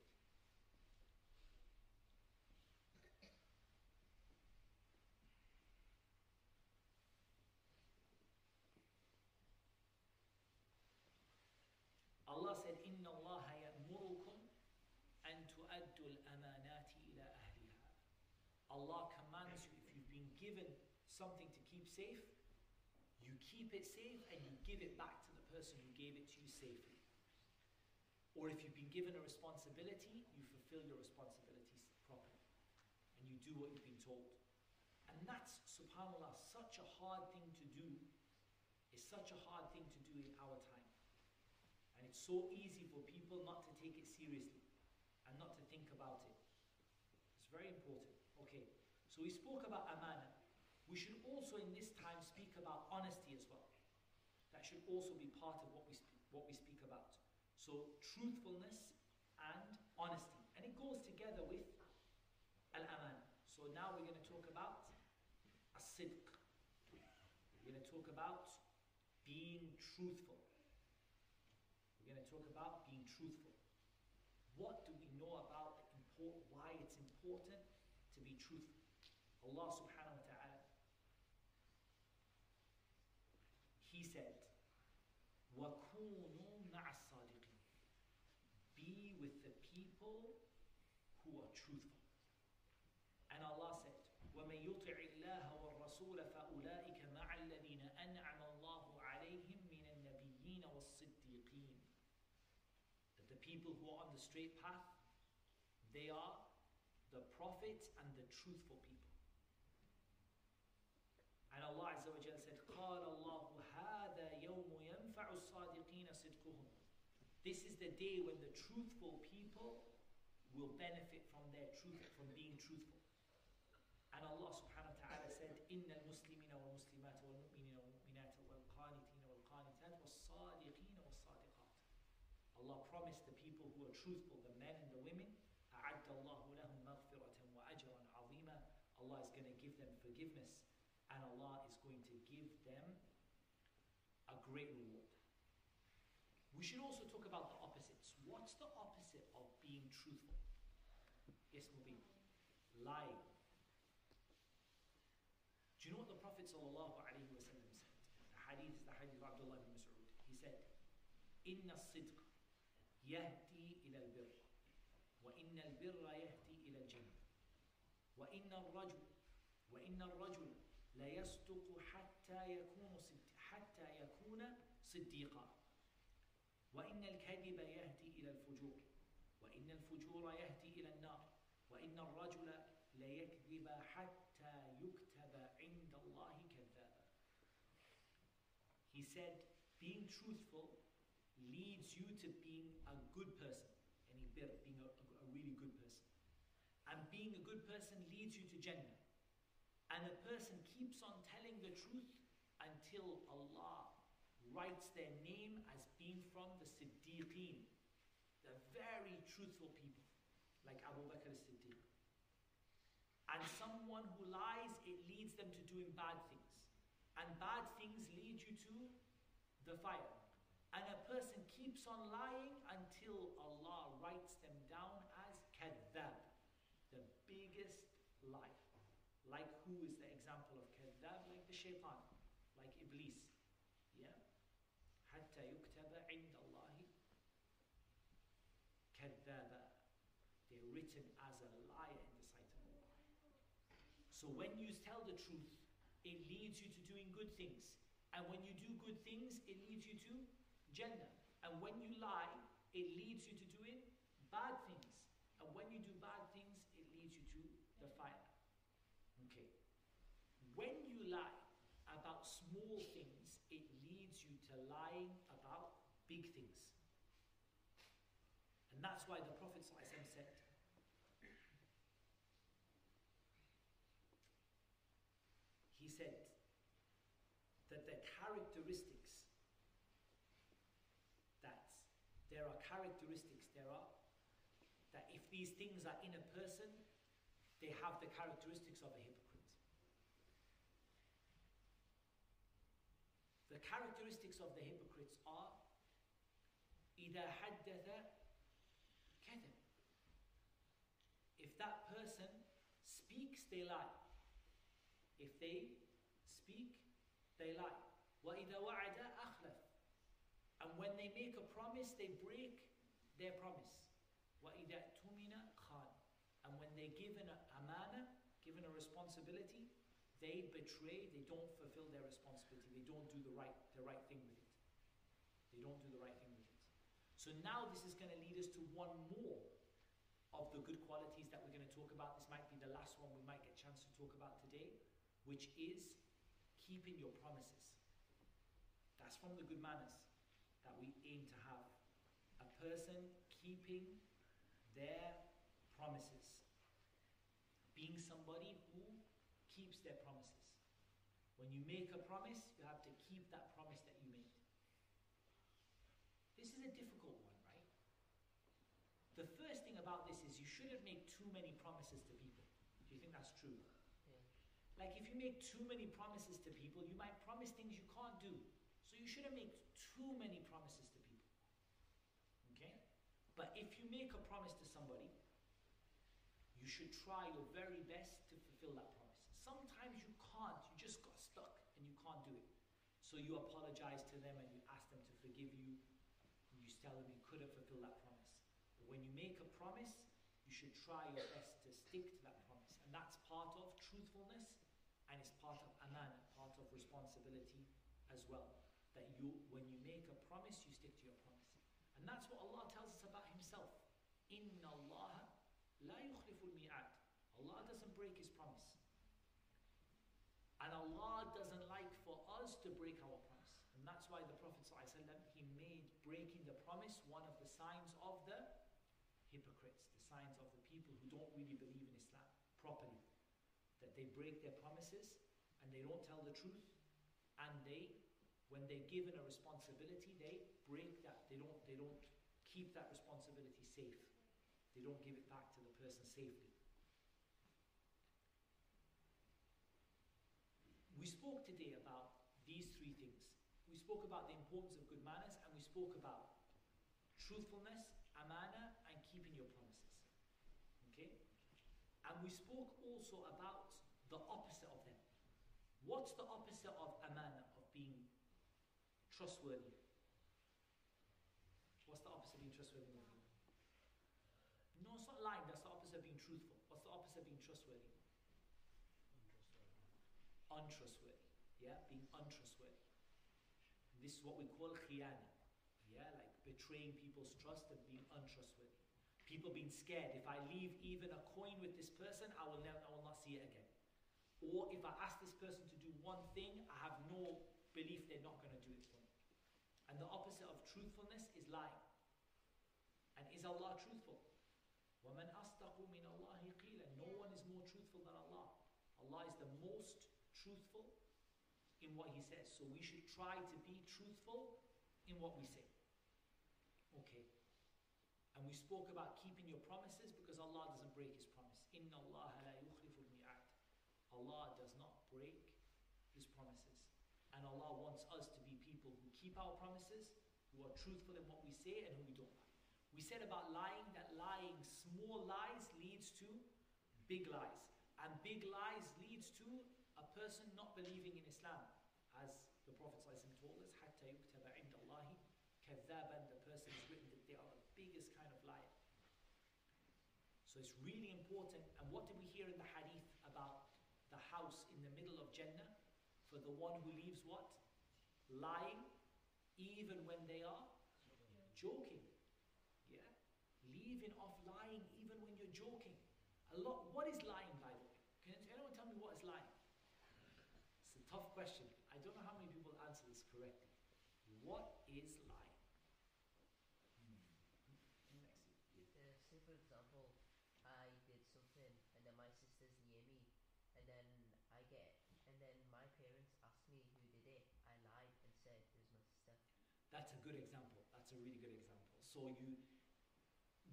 الْأَمَانَاتِ إِلَى أَهْلِهَا Allah commands you, if you've been given something to keep safe, you keep it safe and you give it back to the person who gave it to you safely. Or if you've been given a responsibility, you fulfill your responsibilities properly. And you do what you've been told. And that's, subhanAllah, such a hard thing to do. It's such a hard thing to do in our time. And it's so easy for people not to take it seriously about it. It's very important. Okay, so we spoke about amana. We should also in this time speak about honesty as well. That should also be part of what we what we speak about. So truthfulness and honesty. And it goes together with al-aman. So now we're going to talk about as-sidq. We're going to talk about being truthful. We're going to talk about being truthful. What do we know about import, why it's important to be truthful? Allah subhanahu wa ta'ala He said, وَكُونُوا مَعَ الصَّادِقِينَ Be with the people who are truthful. And Allah said, وَمَن يُطِعِ اللَّهَ وَالرَّسُولَ فَأُولَٰئِكَ مَعَ الَّذِينَ أَنْعَمَ اللَّهُ عَلَيْهِمْ مِنَ النَّبِيِّينَ وَالصِّدِّيقِينَ That the people who are on the straight path, they are the prophets and the truthful people. And Allah Azza wa Jalla said, قال الله هذا يوم ينفع الصادقين صدقهم. This is the day when the truthful people will benefit from their truth, from being truthful. And Allah subhanahu wa ta'ala said, إن المسلمين والمسلمات والمؤمنين والمؤمنات والقانتين والقانتات والصادقين والصادقات. Allah promised the people who are truthful, the men and the women, أعد الله forgiveness and Allah is going to give them a great reward. We should also talk about the opposites. What's the opposite of being truthful? Yes, Mubin. Lying. Do you know what the Prophet sallallahu alaihi wasallam said? The hadith is the hadith of Abdullah ibn Mas'ud. He said, إن الصدق يهدي إلى البر وإن البر يهدي إلى الجنة وإن الرجل الرجل لا يصدق حتى يكون. حتى يكون صديقا وإن الكذب يهدي إلى الفجور وإن الفجور يهدي إلى النار وإن الرجل لا يكذب حتى يكتب عند الله كذابا He said, being truthful leads you to being a good person, and being a, a really good person. And being a good person leads you to Jannah. And a person keeps on telling the truth until Allah writes their name as being from the Siddiqeen, the very truthful people, like Abu Bakr as-Siddiq. And someone who lies, it leads them to doing bad things. And bad things lead you to the fire. And a person keeps on lying until Allah writes them down as kadhab, the biggest liar. Like who is the example of kadhab? Like the shaitan, like Iblis. Yeah? حتى يكتب عند الله كذابا. They're written as a liar in the sight of Allah. So when you tell the truth, it leads you to doing good things. And when you do good things, it leads you to Jannah. And when you lie, it leads you to doing bad things. And that's why the Prophet ﷺ said, he said that the characteristics that there are characteristics there are that if these things are in a person they have the characteristics of a hypocrite the characteristics of the hypocrites are إذا حدث they lie if they speak, they lie. وَإِذَا وَعَدَ أَخْلَفَ And when they make a promise, they break their promise. وَإِذَا اؤْتُمِنَ خَانَ And when they give an amana, given a responsibility, they betray, they don't fulfill their responsibility. They don't do the right, the right thing with it. They don't do the right thing with it. So now this is going to lead us to one more of the good qualities that we're going to talk about. This might be the last one we might get a chance to talk about today which is keeping your promises. That's from the good manners that we aim to have. A person keeping their promises. Being somebody who keeps their promises. When you make a promise, you have to keep that promise that you made. This is a difficult one, right? The first thing about this is you shouldn't make too many promises to people. Think that's true? Yeah. Like if you make too many promises to people, you might promise things you can't do. So you shouldn't make too many promises to people. Okay? But if you make a promise to somebody, you should try your very best to fulfill that promise. Sometimes you can't, you just got stuck and you can't do it. So you apologize to them and you ask them to forgive you. And you tell them you couldn't fulfill that promise. But when you make a promise, you should try your best to stick to that promise. And that's part of truthfulness and it's part of aman, part of responsibility as well. That you, when you make a promise, you stick to your promise. And that's what Allah tells us about Himself. Inna Allah la yukhlifu al-mi'ad. Allah doesn't break His promise. And Allah doesn't like for us to break our promise. And that's why the Prophet he made breaking the promise one of the signs of the hypocrites, the signs of the people who don't really believe in Islam properly. That they break their promises and they don't tell the truth and they when they're given a responsibility, they break that. They don't they don't keep that responsibility safe. They don't give it back to the person safely. We spoke today about these three things. We spoke about the importance of good manners and we spoke about truthfulness, amana, and keeping your promises. Okay? And we spoke also about the opposite of them. What's the opposite of amana, of being trustworthy? What's the opposite of being trustworthy? No, it's not lying. That's the opposite of being truthful. What's the opposite of being trustworthy? untrustworthy. Yeah, being untrustworthy. This is what we call khiyana. Yeah, like betraying people's trust and being untrustworthy. People being scared. If I leave even a coin with this person, I will never, I will not see it again. Or if I ask this person to do one thing, I have no belief they're not going to do it for me. And the opposite of truthfulness is lying. And is Allah truthful? وَمَنْ أَصْدَقُ مِنَ اللَّهِ قِيلًا No one is more truthful than Allah. Allah is the most truthful in what He says. So we should try to be truthful in what we say. Okay. And we spoke about keeping your promises because Allah doesn't break His Allah does not break His promises. And Allah wants us to be people who keep our promises, who are truthful in what we say, and who we don't lie. We said about lying that lying small lies leads to big lies. And big lies leads to a person not believing in Islam. As the Prophet ﷺ told us, حَتَّى يُكْتَبَ عِنْدَ اللَّهِ كَذَّابًا The person is written that they are the biggest kind of liar. So it's really important. And what did we house in the middle of Jannah for the one who leaves what? Lying, even when they are joking. Yeah? Leaving off lying even when you're joking. A lot. What is lying, by the way? Can anyone tell me what is lying? It's a tough question. I don't know how many people answer this correctly. What is lying? Hmm. Next. Uh, say for example, I did something and then my sister's near me, and then I get, and then my parents asked me who did it. I lied and said it was my sister. That's a good example. That's a really good example. So you,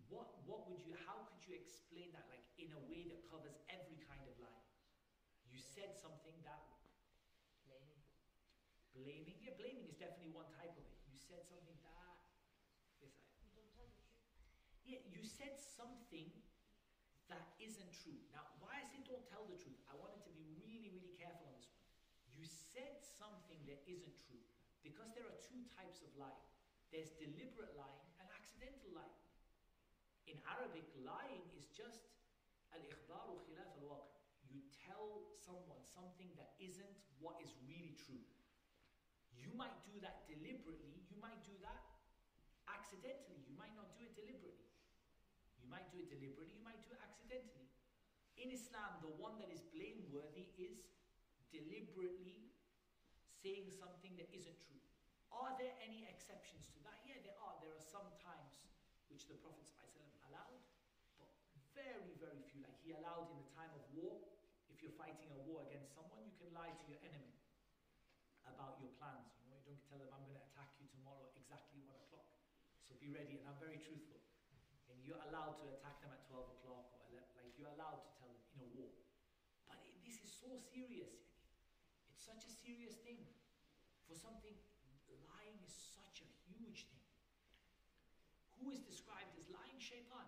what, what would you, how could you explain that, like in a way that covers every kind of lie? You said something that Blaming. blaming, yeah, blaming is definitely one type of it. You said something that, yes, I, You don't tell the truth. yeah, you said something that isn't true. Now, why I say don't tell the truth, I wanted to be really, really careful on this one. You said something that isn't true because there are two types of lying. There's deliberate lying and accidental lying. In Arabic, lying is just al-ikhbaru khilaf al-waqi. You tell someone something that isn't what is really true. You might do that deliberately, you might do that accidentally, you might not do it deliberately. You might do it deliberately, you might do it accidentally. In Islam, the one that is blameworthy is deliberately saying something that isn't true. Are there any exceptions to that? Yeah, there are. There are some the Prophet ﷺ allowed, but very, very few. Like he allowed in the time of war, if you're fighting a war against someone, you can lie to your enemy. fans. You know, you don't tell them I'm going to attack you tomorrow exactly one o'clock. So be ready, and I'm very truthful. And you're allowed to attack them at 12 o'clock, or ele- like you're allowed to tell them in a war. But it, this is so serious. It's such a serious thing. For something, lying is such a huge thing. Who is described as lying? Shaitan.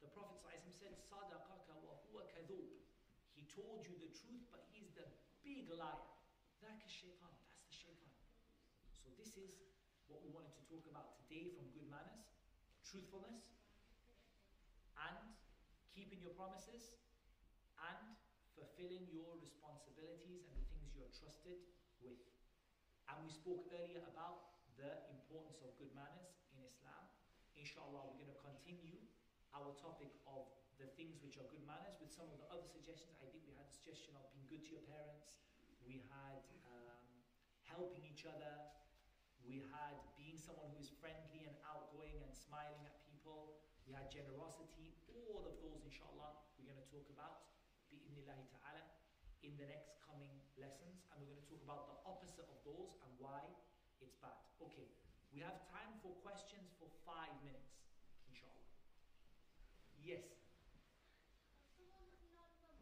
The Prophet ﷺ said, Sadaqaka wa huwa kadhub. He told you the truth, but he's the big liar. That is shaitan. That's the shaitan. So this is what we wanted to talk about today from good manners, truthfulness, and keeping your promises, and fulfilling your responsibilities and the things you're trusted with. And we spoke earlier about the importance of good manners in Islam. Inshallah, we're going to continue our topic of the things which are good manners with some of the other suggestions. I think we had a suggestion of being good to your parents. We had um, helping each other. We had being someone who is friendly and outgoing and smiling at people. We had generosity. All of those, inshallah, we're going to talk about ta'ala in the next coming lessons. And we're going to talk about the opposite of those and why it's bad. Okay, we have time for questions for five minutes, inshallah. Yes. Someone not Muslim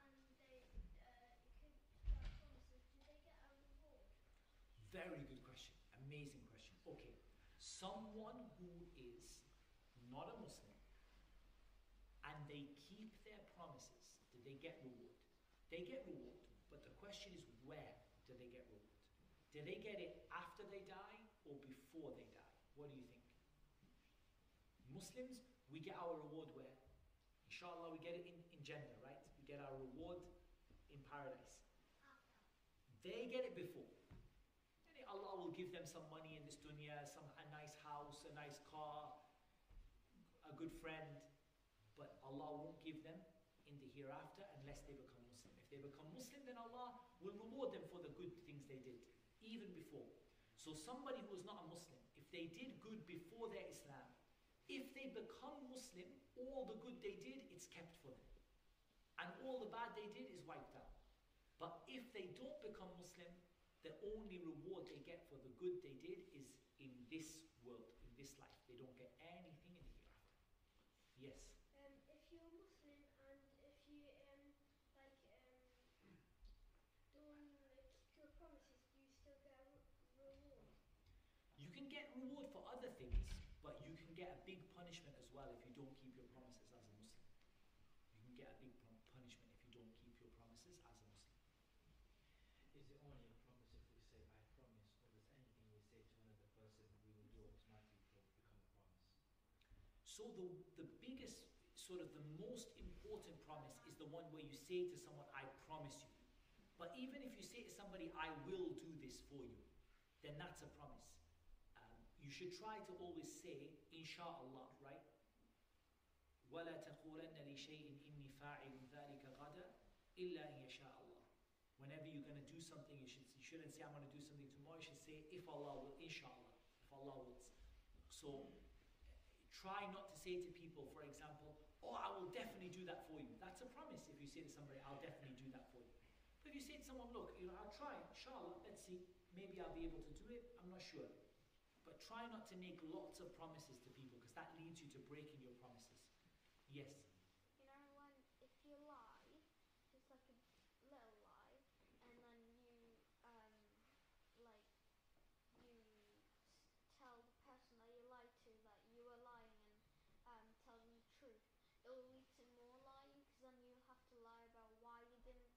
and they uh, keep their promises, do they get a reward? Very good question. Amazing question. Okay. Someone who is not a Muslim and they keep their promises, do they get reward? They get reward, but the question is where do they get reward? Do they get it after they die or before they die? What do you think? Muslims, we get our reward where? Inshallah, we get it in, in Jannah, right? We get our reward in paradise. They get it before. And Allah will give them some money in this dunya, some a nice house, a nice car, a good friend, but Allah won't give them in the hereafter unless they become Muslim. If they become Muslim, then Allah will reward them for the good things they did, even before. So somebody who is not a Muslim, if they did good before their Islam, if they become Muslim, all the good they did, it's kept for them. And all the bad they did is wiped out. But if they don't become Muslim, the only reward they get for the good they did is in this world, in this life. They don't get anything in the hereafter. Yes. Um, if you're Muslim and if you um like um don't uh, keep your promises, do you still get a re- reward? You can get reward for other things, but you can get a big punishment as well if you don't keep your promises as a Muslim. You can get a big pun- punishment if you don't keep your promises as a Muslim. Is it only a promise if we say I promise, or does anything we say to another person we will do automatically become a promise? So the the biggest sort of the most important promise is the one where you say to someone, I promise you. But even if you say to somebody, I will do this for you, then that's a promise. Um, you should try to always say, Insha'Allah, right? ولا تقولن لشيء إني فاعل ذلك غدا إلا إن يشاء الله. Whenever you're going to do something, you, should, you shouldn't say, I'm going to do something tomorrow. You should say, if Allah will, inshallah, if Allah wills. So try not to say to people, for example, oh, I will definitely do that for you. That's a promise if you say to somebody, I'll definitely do that for you. But if you say to someone, look, you know, I'll try, inshallah, let's see, maybe I'll be able to do it, I'm not sure. But try not to make lots of promises to people because that leads you to breaking your promises. Yes. You know when if you lie, just like a little lie, and then you um like you s- tell the person that you lied to that you were lying and um tell them the truth, it will lead to more lying because then you'll have to lie about why you didn't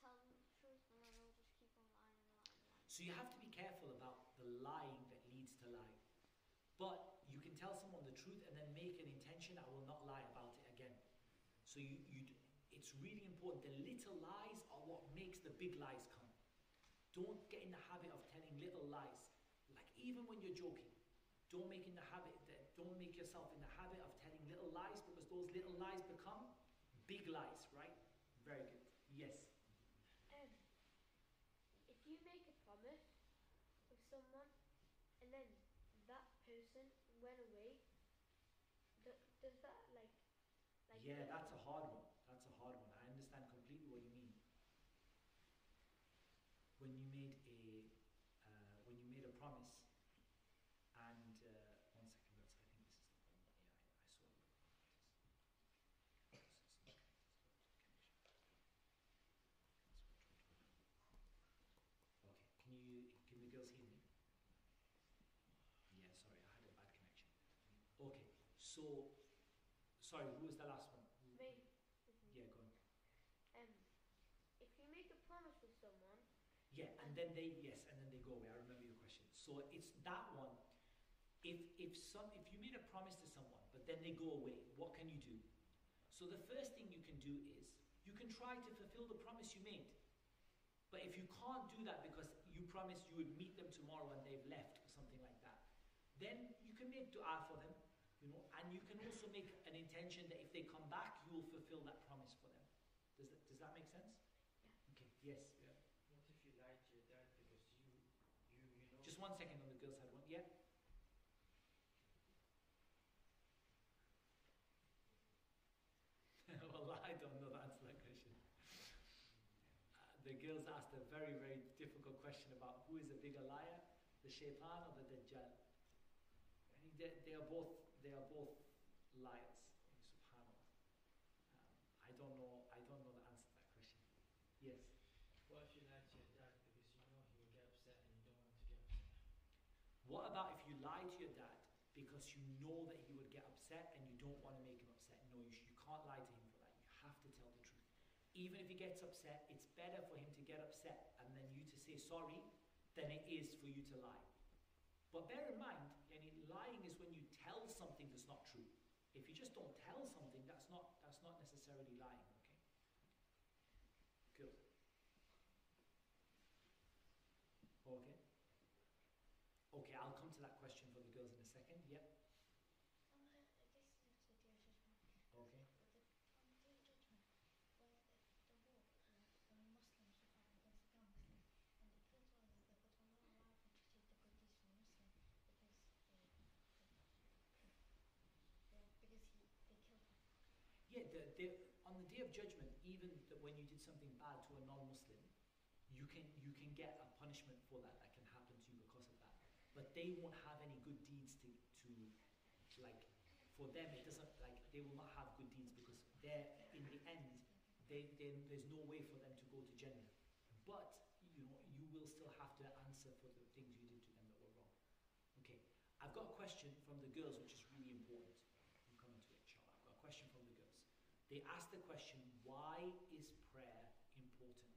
tell them the truth, and then they'll just keep on lying and lying and lying. So you have to be careful about the lying that leads to lying. But you can tell someone the truth and then make an intention, I will not lie about it again. So you, you, it's really important. The little lies are what makes the big lies come. Don't get in the habit of telling little lies. Like even when you're joking, don't make in the habit that don't make yourself in the habit of telling little lies because those little lies become big lies, right? Very good. Yes. Um, if you make a promise with someone and then that person went away, th- does that like like Yeah, uh, that's a hard one. That's a hard one. I understand completely what you mean. When you made a when you made a promise. And uh, one second, girls. I think this is the one. Yeah, I, I saw it. Okay, can you can the girls hear me? Yeah, sorry, I had a bad connection. Okay, so sorry, who was the last? Who- Me. It's me. Yeah, go on. Um, if you make a promise with someone, Yeah, and then they yes, and then they go away. I remember your question. So it's that one. If if some if you made a promise to someone, but then they go away, what can you do? So the first thing you can do is you can try to fulfill the promise you made. But if you can't do that because you promised you would meet them tomorrow and they've left or something like that, then you can make dua for them, you know, and you can also make an intention that if they come back, you will fulfill that promise for them. Does that, does that make sense? Okay. Yes. Yeah. What if you lied to your dad because you, you, you know? Just one second on the girls' had one. Yeah. well, I don't know the answer to that question. Uh, the girls asked a very, very difficult question about who is a bigger liar, the shaitan or the dajjal. They, they are both they are both liars. Subhanallah. Um, I don't know. I don't know the answer to that question. Yes. What if you lied to your dad because you know he will get upset and you don't want to get upset? What about if you lie to your dad because you know that he would get upset and you don't want to make him upset? No, you, you can't lie to him for that. You have to tell the truth. Even if he gets upset, it's better for him to get upset and then you to say sorry than it is for you to lie. But bear in mind, yani, lying is when you tell something that's not true. If you just don't tell something, that's not that's not necessarily lying. Okay. Good. Okay, I'll come to that question for the girls in a second. Yep. Um, I, I guess it's the day of judgment. Okay. But the, on the day of judgment, where the, the war, uh, when Muslims are fighting against the non-Muslims, and it kills all of them, but Allah allowed them to take the good deeds from Muslim because they, they, they because he, they killed them. Yeah, the, the, day of judgment, even that when you did something bad to a non-Muslim, you can you can get a punishment for that that can happen to you because of that. But they won't have any good deeds to to like for them it doesn't like they will not have good deeds because they're in the end they, they there's no way for them to go to Jannah. But you know you will still have to answer for the things you did to them that were wrong. Okay, I've got a question from the girls which is really important. I'm coming to it, inshallah. I've got a question from the girls. They asked the question, why is prayer important?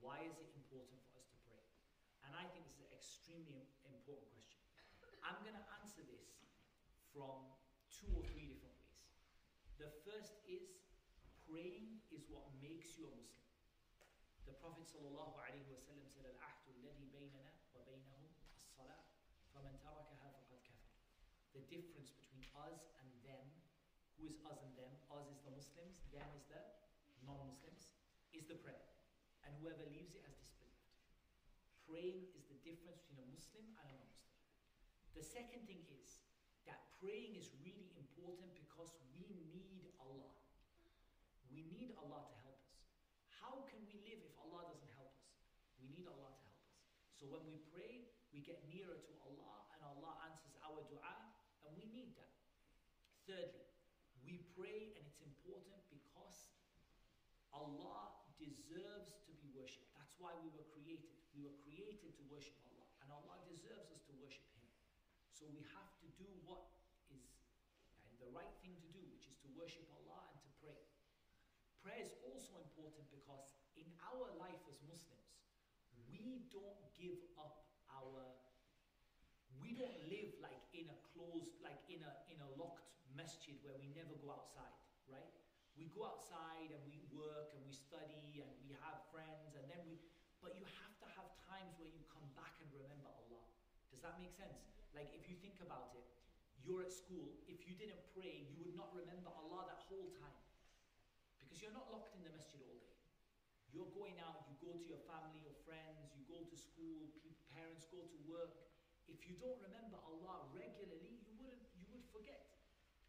Why is it important for us to pray? And I think this is an extremely important question. I'm going to answer this from two or three different ways. The first is praying is what makes you a Muslim. The Prophet alaihi said, "Al-ahdu baynana wa baynahum as-salah, faman tarakaha faqad kafar." The difference between us who is us and them? Us is the Muslims, them is the non-Muslims, is the prayer, and whoever leaves it has disbelieved. Praying is the difference between a Muslim and a non-Muslim. The second thing is that praying is really important because we need Allah. We need Allah to help us. How can we live if Allah doesn't help us? We need Allah to help us. So when we pray, we get nearer to Allah and Allah answers our dua and we need that. Thirdly, pray and it's important because Allah deserves to be worshipped. That's why we were created. We were created to worship Allah and Allah deserves us to worship Him. So we have to do what is and the right thing to do, which is to worship Allah and to pray. Prayer is also important because in our life as Muslims, we don't give up our we don't live like in a closed like in a in a locked masjid where we never go outside, right? We go outside and we work and we study and we have friends and then we but you have to have times where you come back and remember Allah. Does that make sense? Like if you think about it, you're at school, if you didn't pray, you would not remember Allah that whole time. Because you're not locked in the masjid all day. You're going out, you go to your family your friends, you go to school, parents go to work. If you don't remember Allah regularly, you wouldn't you would forget.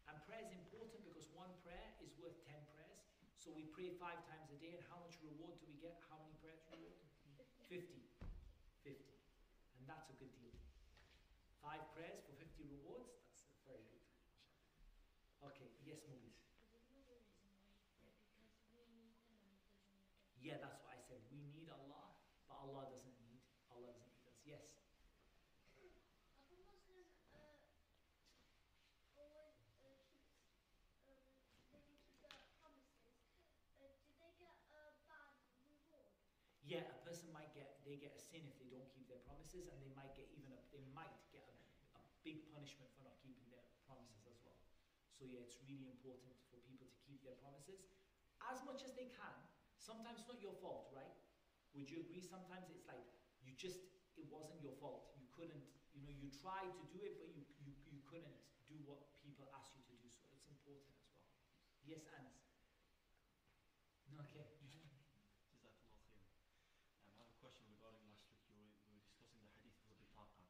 And prayer is important because one prayer is worth ten prayers. So we pray five times a day, and how much reward do we get? How many prayers reward? 50. 50. And that's a good deal. Five prayers for 50 rewards? That's uh, very good. Okay, yes, Mubis. Is there no reason why? Yeah, because we need the money doesn't need us. Yeah, that's what I said. We need Allah, but Allah doesn't need. Allah doesn't need us. Yes. If a Muslim uh, always uh, keeps um, doesn't keep their promises, uh, do they get a bad reward? Yeah, a person might get they get a sin if they don't keep their promises, and they might get even a they might get a, a big punishment for not keeping their promises as well. So yeah, it's really important for people to keep their promises as much as they can. Sometimes it's not your fault, right? Would you agree? Sometimes it's like you just it wasn't your fault. You couldn't, you know, you tried to do it, but you you, you couldn't do what people asked you to do. So it's important as well. Yes, Anas. No, okay. Jazakallah khair. Um, I have a question regarding last week. You were, we were discussing the hadith of the bitaqa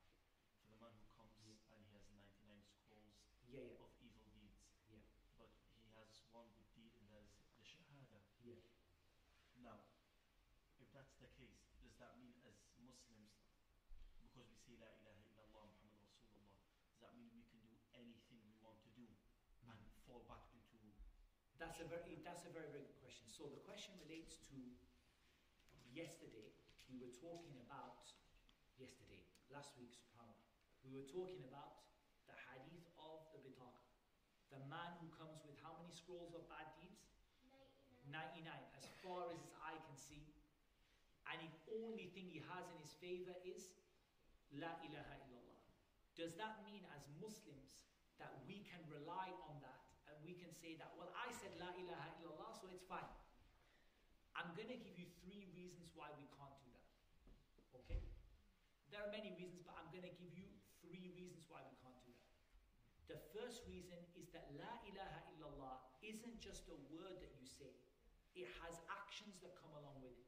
for the man who comes Yeah. and he has 99 scrolls Yeah, yeah, of evil deeds, yeah, but he has one good deed, and that is the shahada. yeah. Now, if that's the case, does that mean as Muslims, because we say La ilaha illallah Muhammad Rasulullah, does that mean we can do anything we want to do and mm-hmm. fall back into That's a very that's a very very good question. So the question relates to yesterday. We were talking about yesterday, last week, subhanAllah. We were talking about the hadith of the bitaqa. The man who comes with how many scrolls of bad deeds? 99, as far as his eye can see. And the only thing he has in his favor is La ilaha illallah. Does that mean as Muslims that we can rely on that and we can say that, well, I said La ilaha illallah, so it's fine? I'm going to give you three reasons why we can't do that. Okay? There are many reasons, but I'm going to give you three reasons why we can't do that. The first reason is that La ilaha illallah isn't just a word that you say, it has actions that come along with it.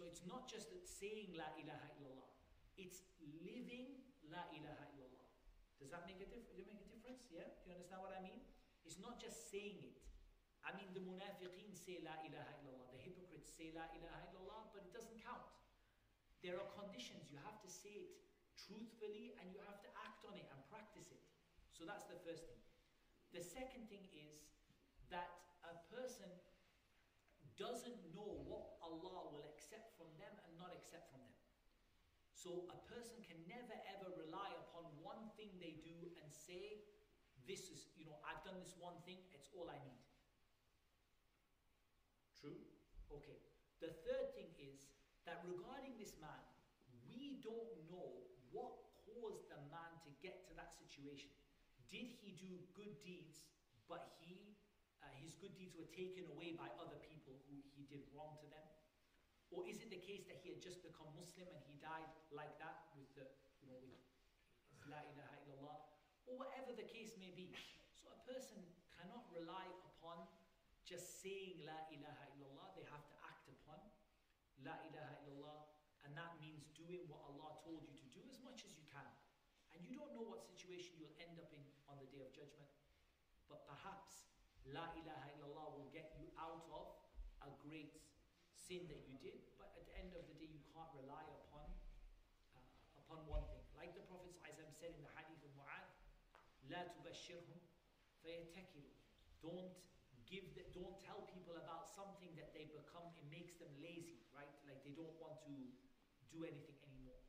So it's not just saying La ilaha illallah, it's living La ilaha illallah. Does that make a it make a difference? Yeah? Do you understand what I mean? It's not just saying it. I mean, the munafiqeen say La ilaha illallah, the hypocrites say La ilaha illallah, but it doesn't count. There are conditions. You have to say it truthfully and you have to act on it and practice it. So that's the first thing. The second thing is that a person doesn't know what Allah will accept from them and not accept from them. So a person can never ever rely upon one thing they do and say, This is, you know, I've done this one thing, it's all I need. True? Okay. The third thing is that regarding this man, we don't know what caused the man to get to that situation. Did he do good deeds, but he, uh, his good deeds were taken away by other people who he did wrong to them? Or is it the case that he had just become Muslim and he died like that with the, you know, with his La ilaha illallah? Or whatever the case may be. So a person cannot rely upon just saying La ilaha illallah, they have to act upon La ilaha illallah, and that means doing what Allah told you to do as much as you can. And you don't know what situation you'll end up in on the day of judgment, but perhaps La ilaha illallah will get you out of a great sin that you did, but at the end of the day, you can't rely upon uh, upon one thing. Like the Prophet ﷺ said in the hadith of Mu'adh, لا تبشرهم فيتكلوا. Don't give the, don't tell people about something that they become it makes them lazy, right? Like they don't want to do anything anymore.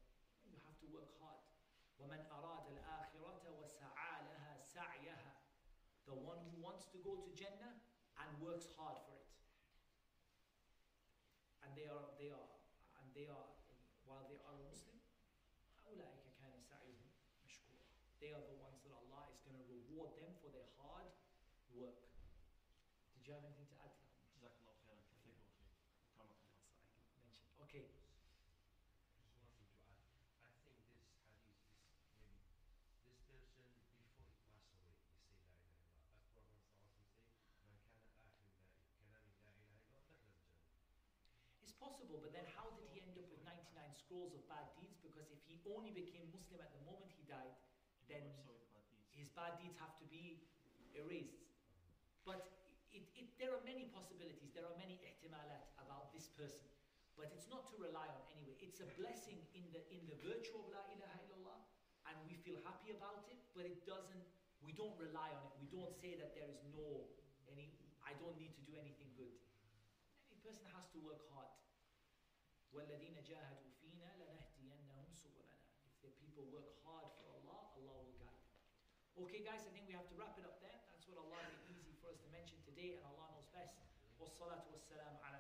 You have to work hard. وَمَنْ أَرَادَ الْآخِرَةَ وَسَعَى لَهَا سَعْيَهَا The one who wants to go to Jannah and works hard for it. They are possible, but then how did he end up with 99 scrolls of bad deeds? Because if he only became Muslim at the moment he died, then Wipes away the bad deeds. his bad deeds have to be erased. But it, it, there are many possibilities, there are many ihtimalat about this person. But it's not to rely on anyway. It's a blessing in the, in the virtue of La ilaha illallah and and we feel happy about it, but it doesn't, we don't rely on it. We don't say that there is no, any, I don't need to do anything good. Any person has to work hard. وَالَّذِينَ جَاهَدُوا فِينَا لَنَهْدِيَنَّهُمْ سُبُلَنَا If the people work hard for Allah, Allah will guide them. Okay guys, I think we have to wrap it up there. That's what Allah made easy for us to mention today and Allah knows best. والصلاة والسلام على نبينا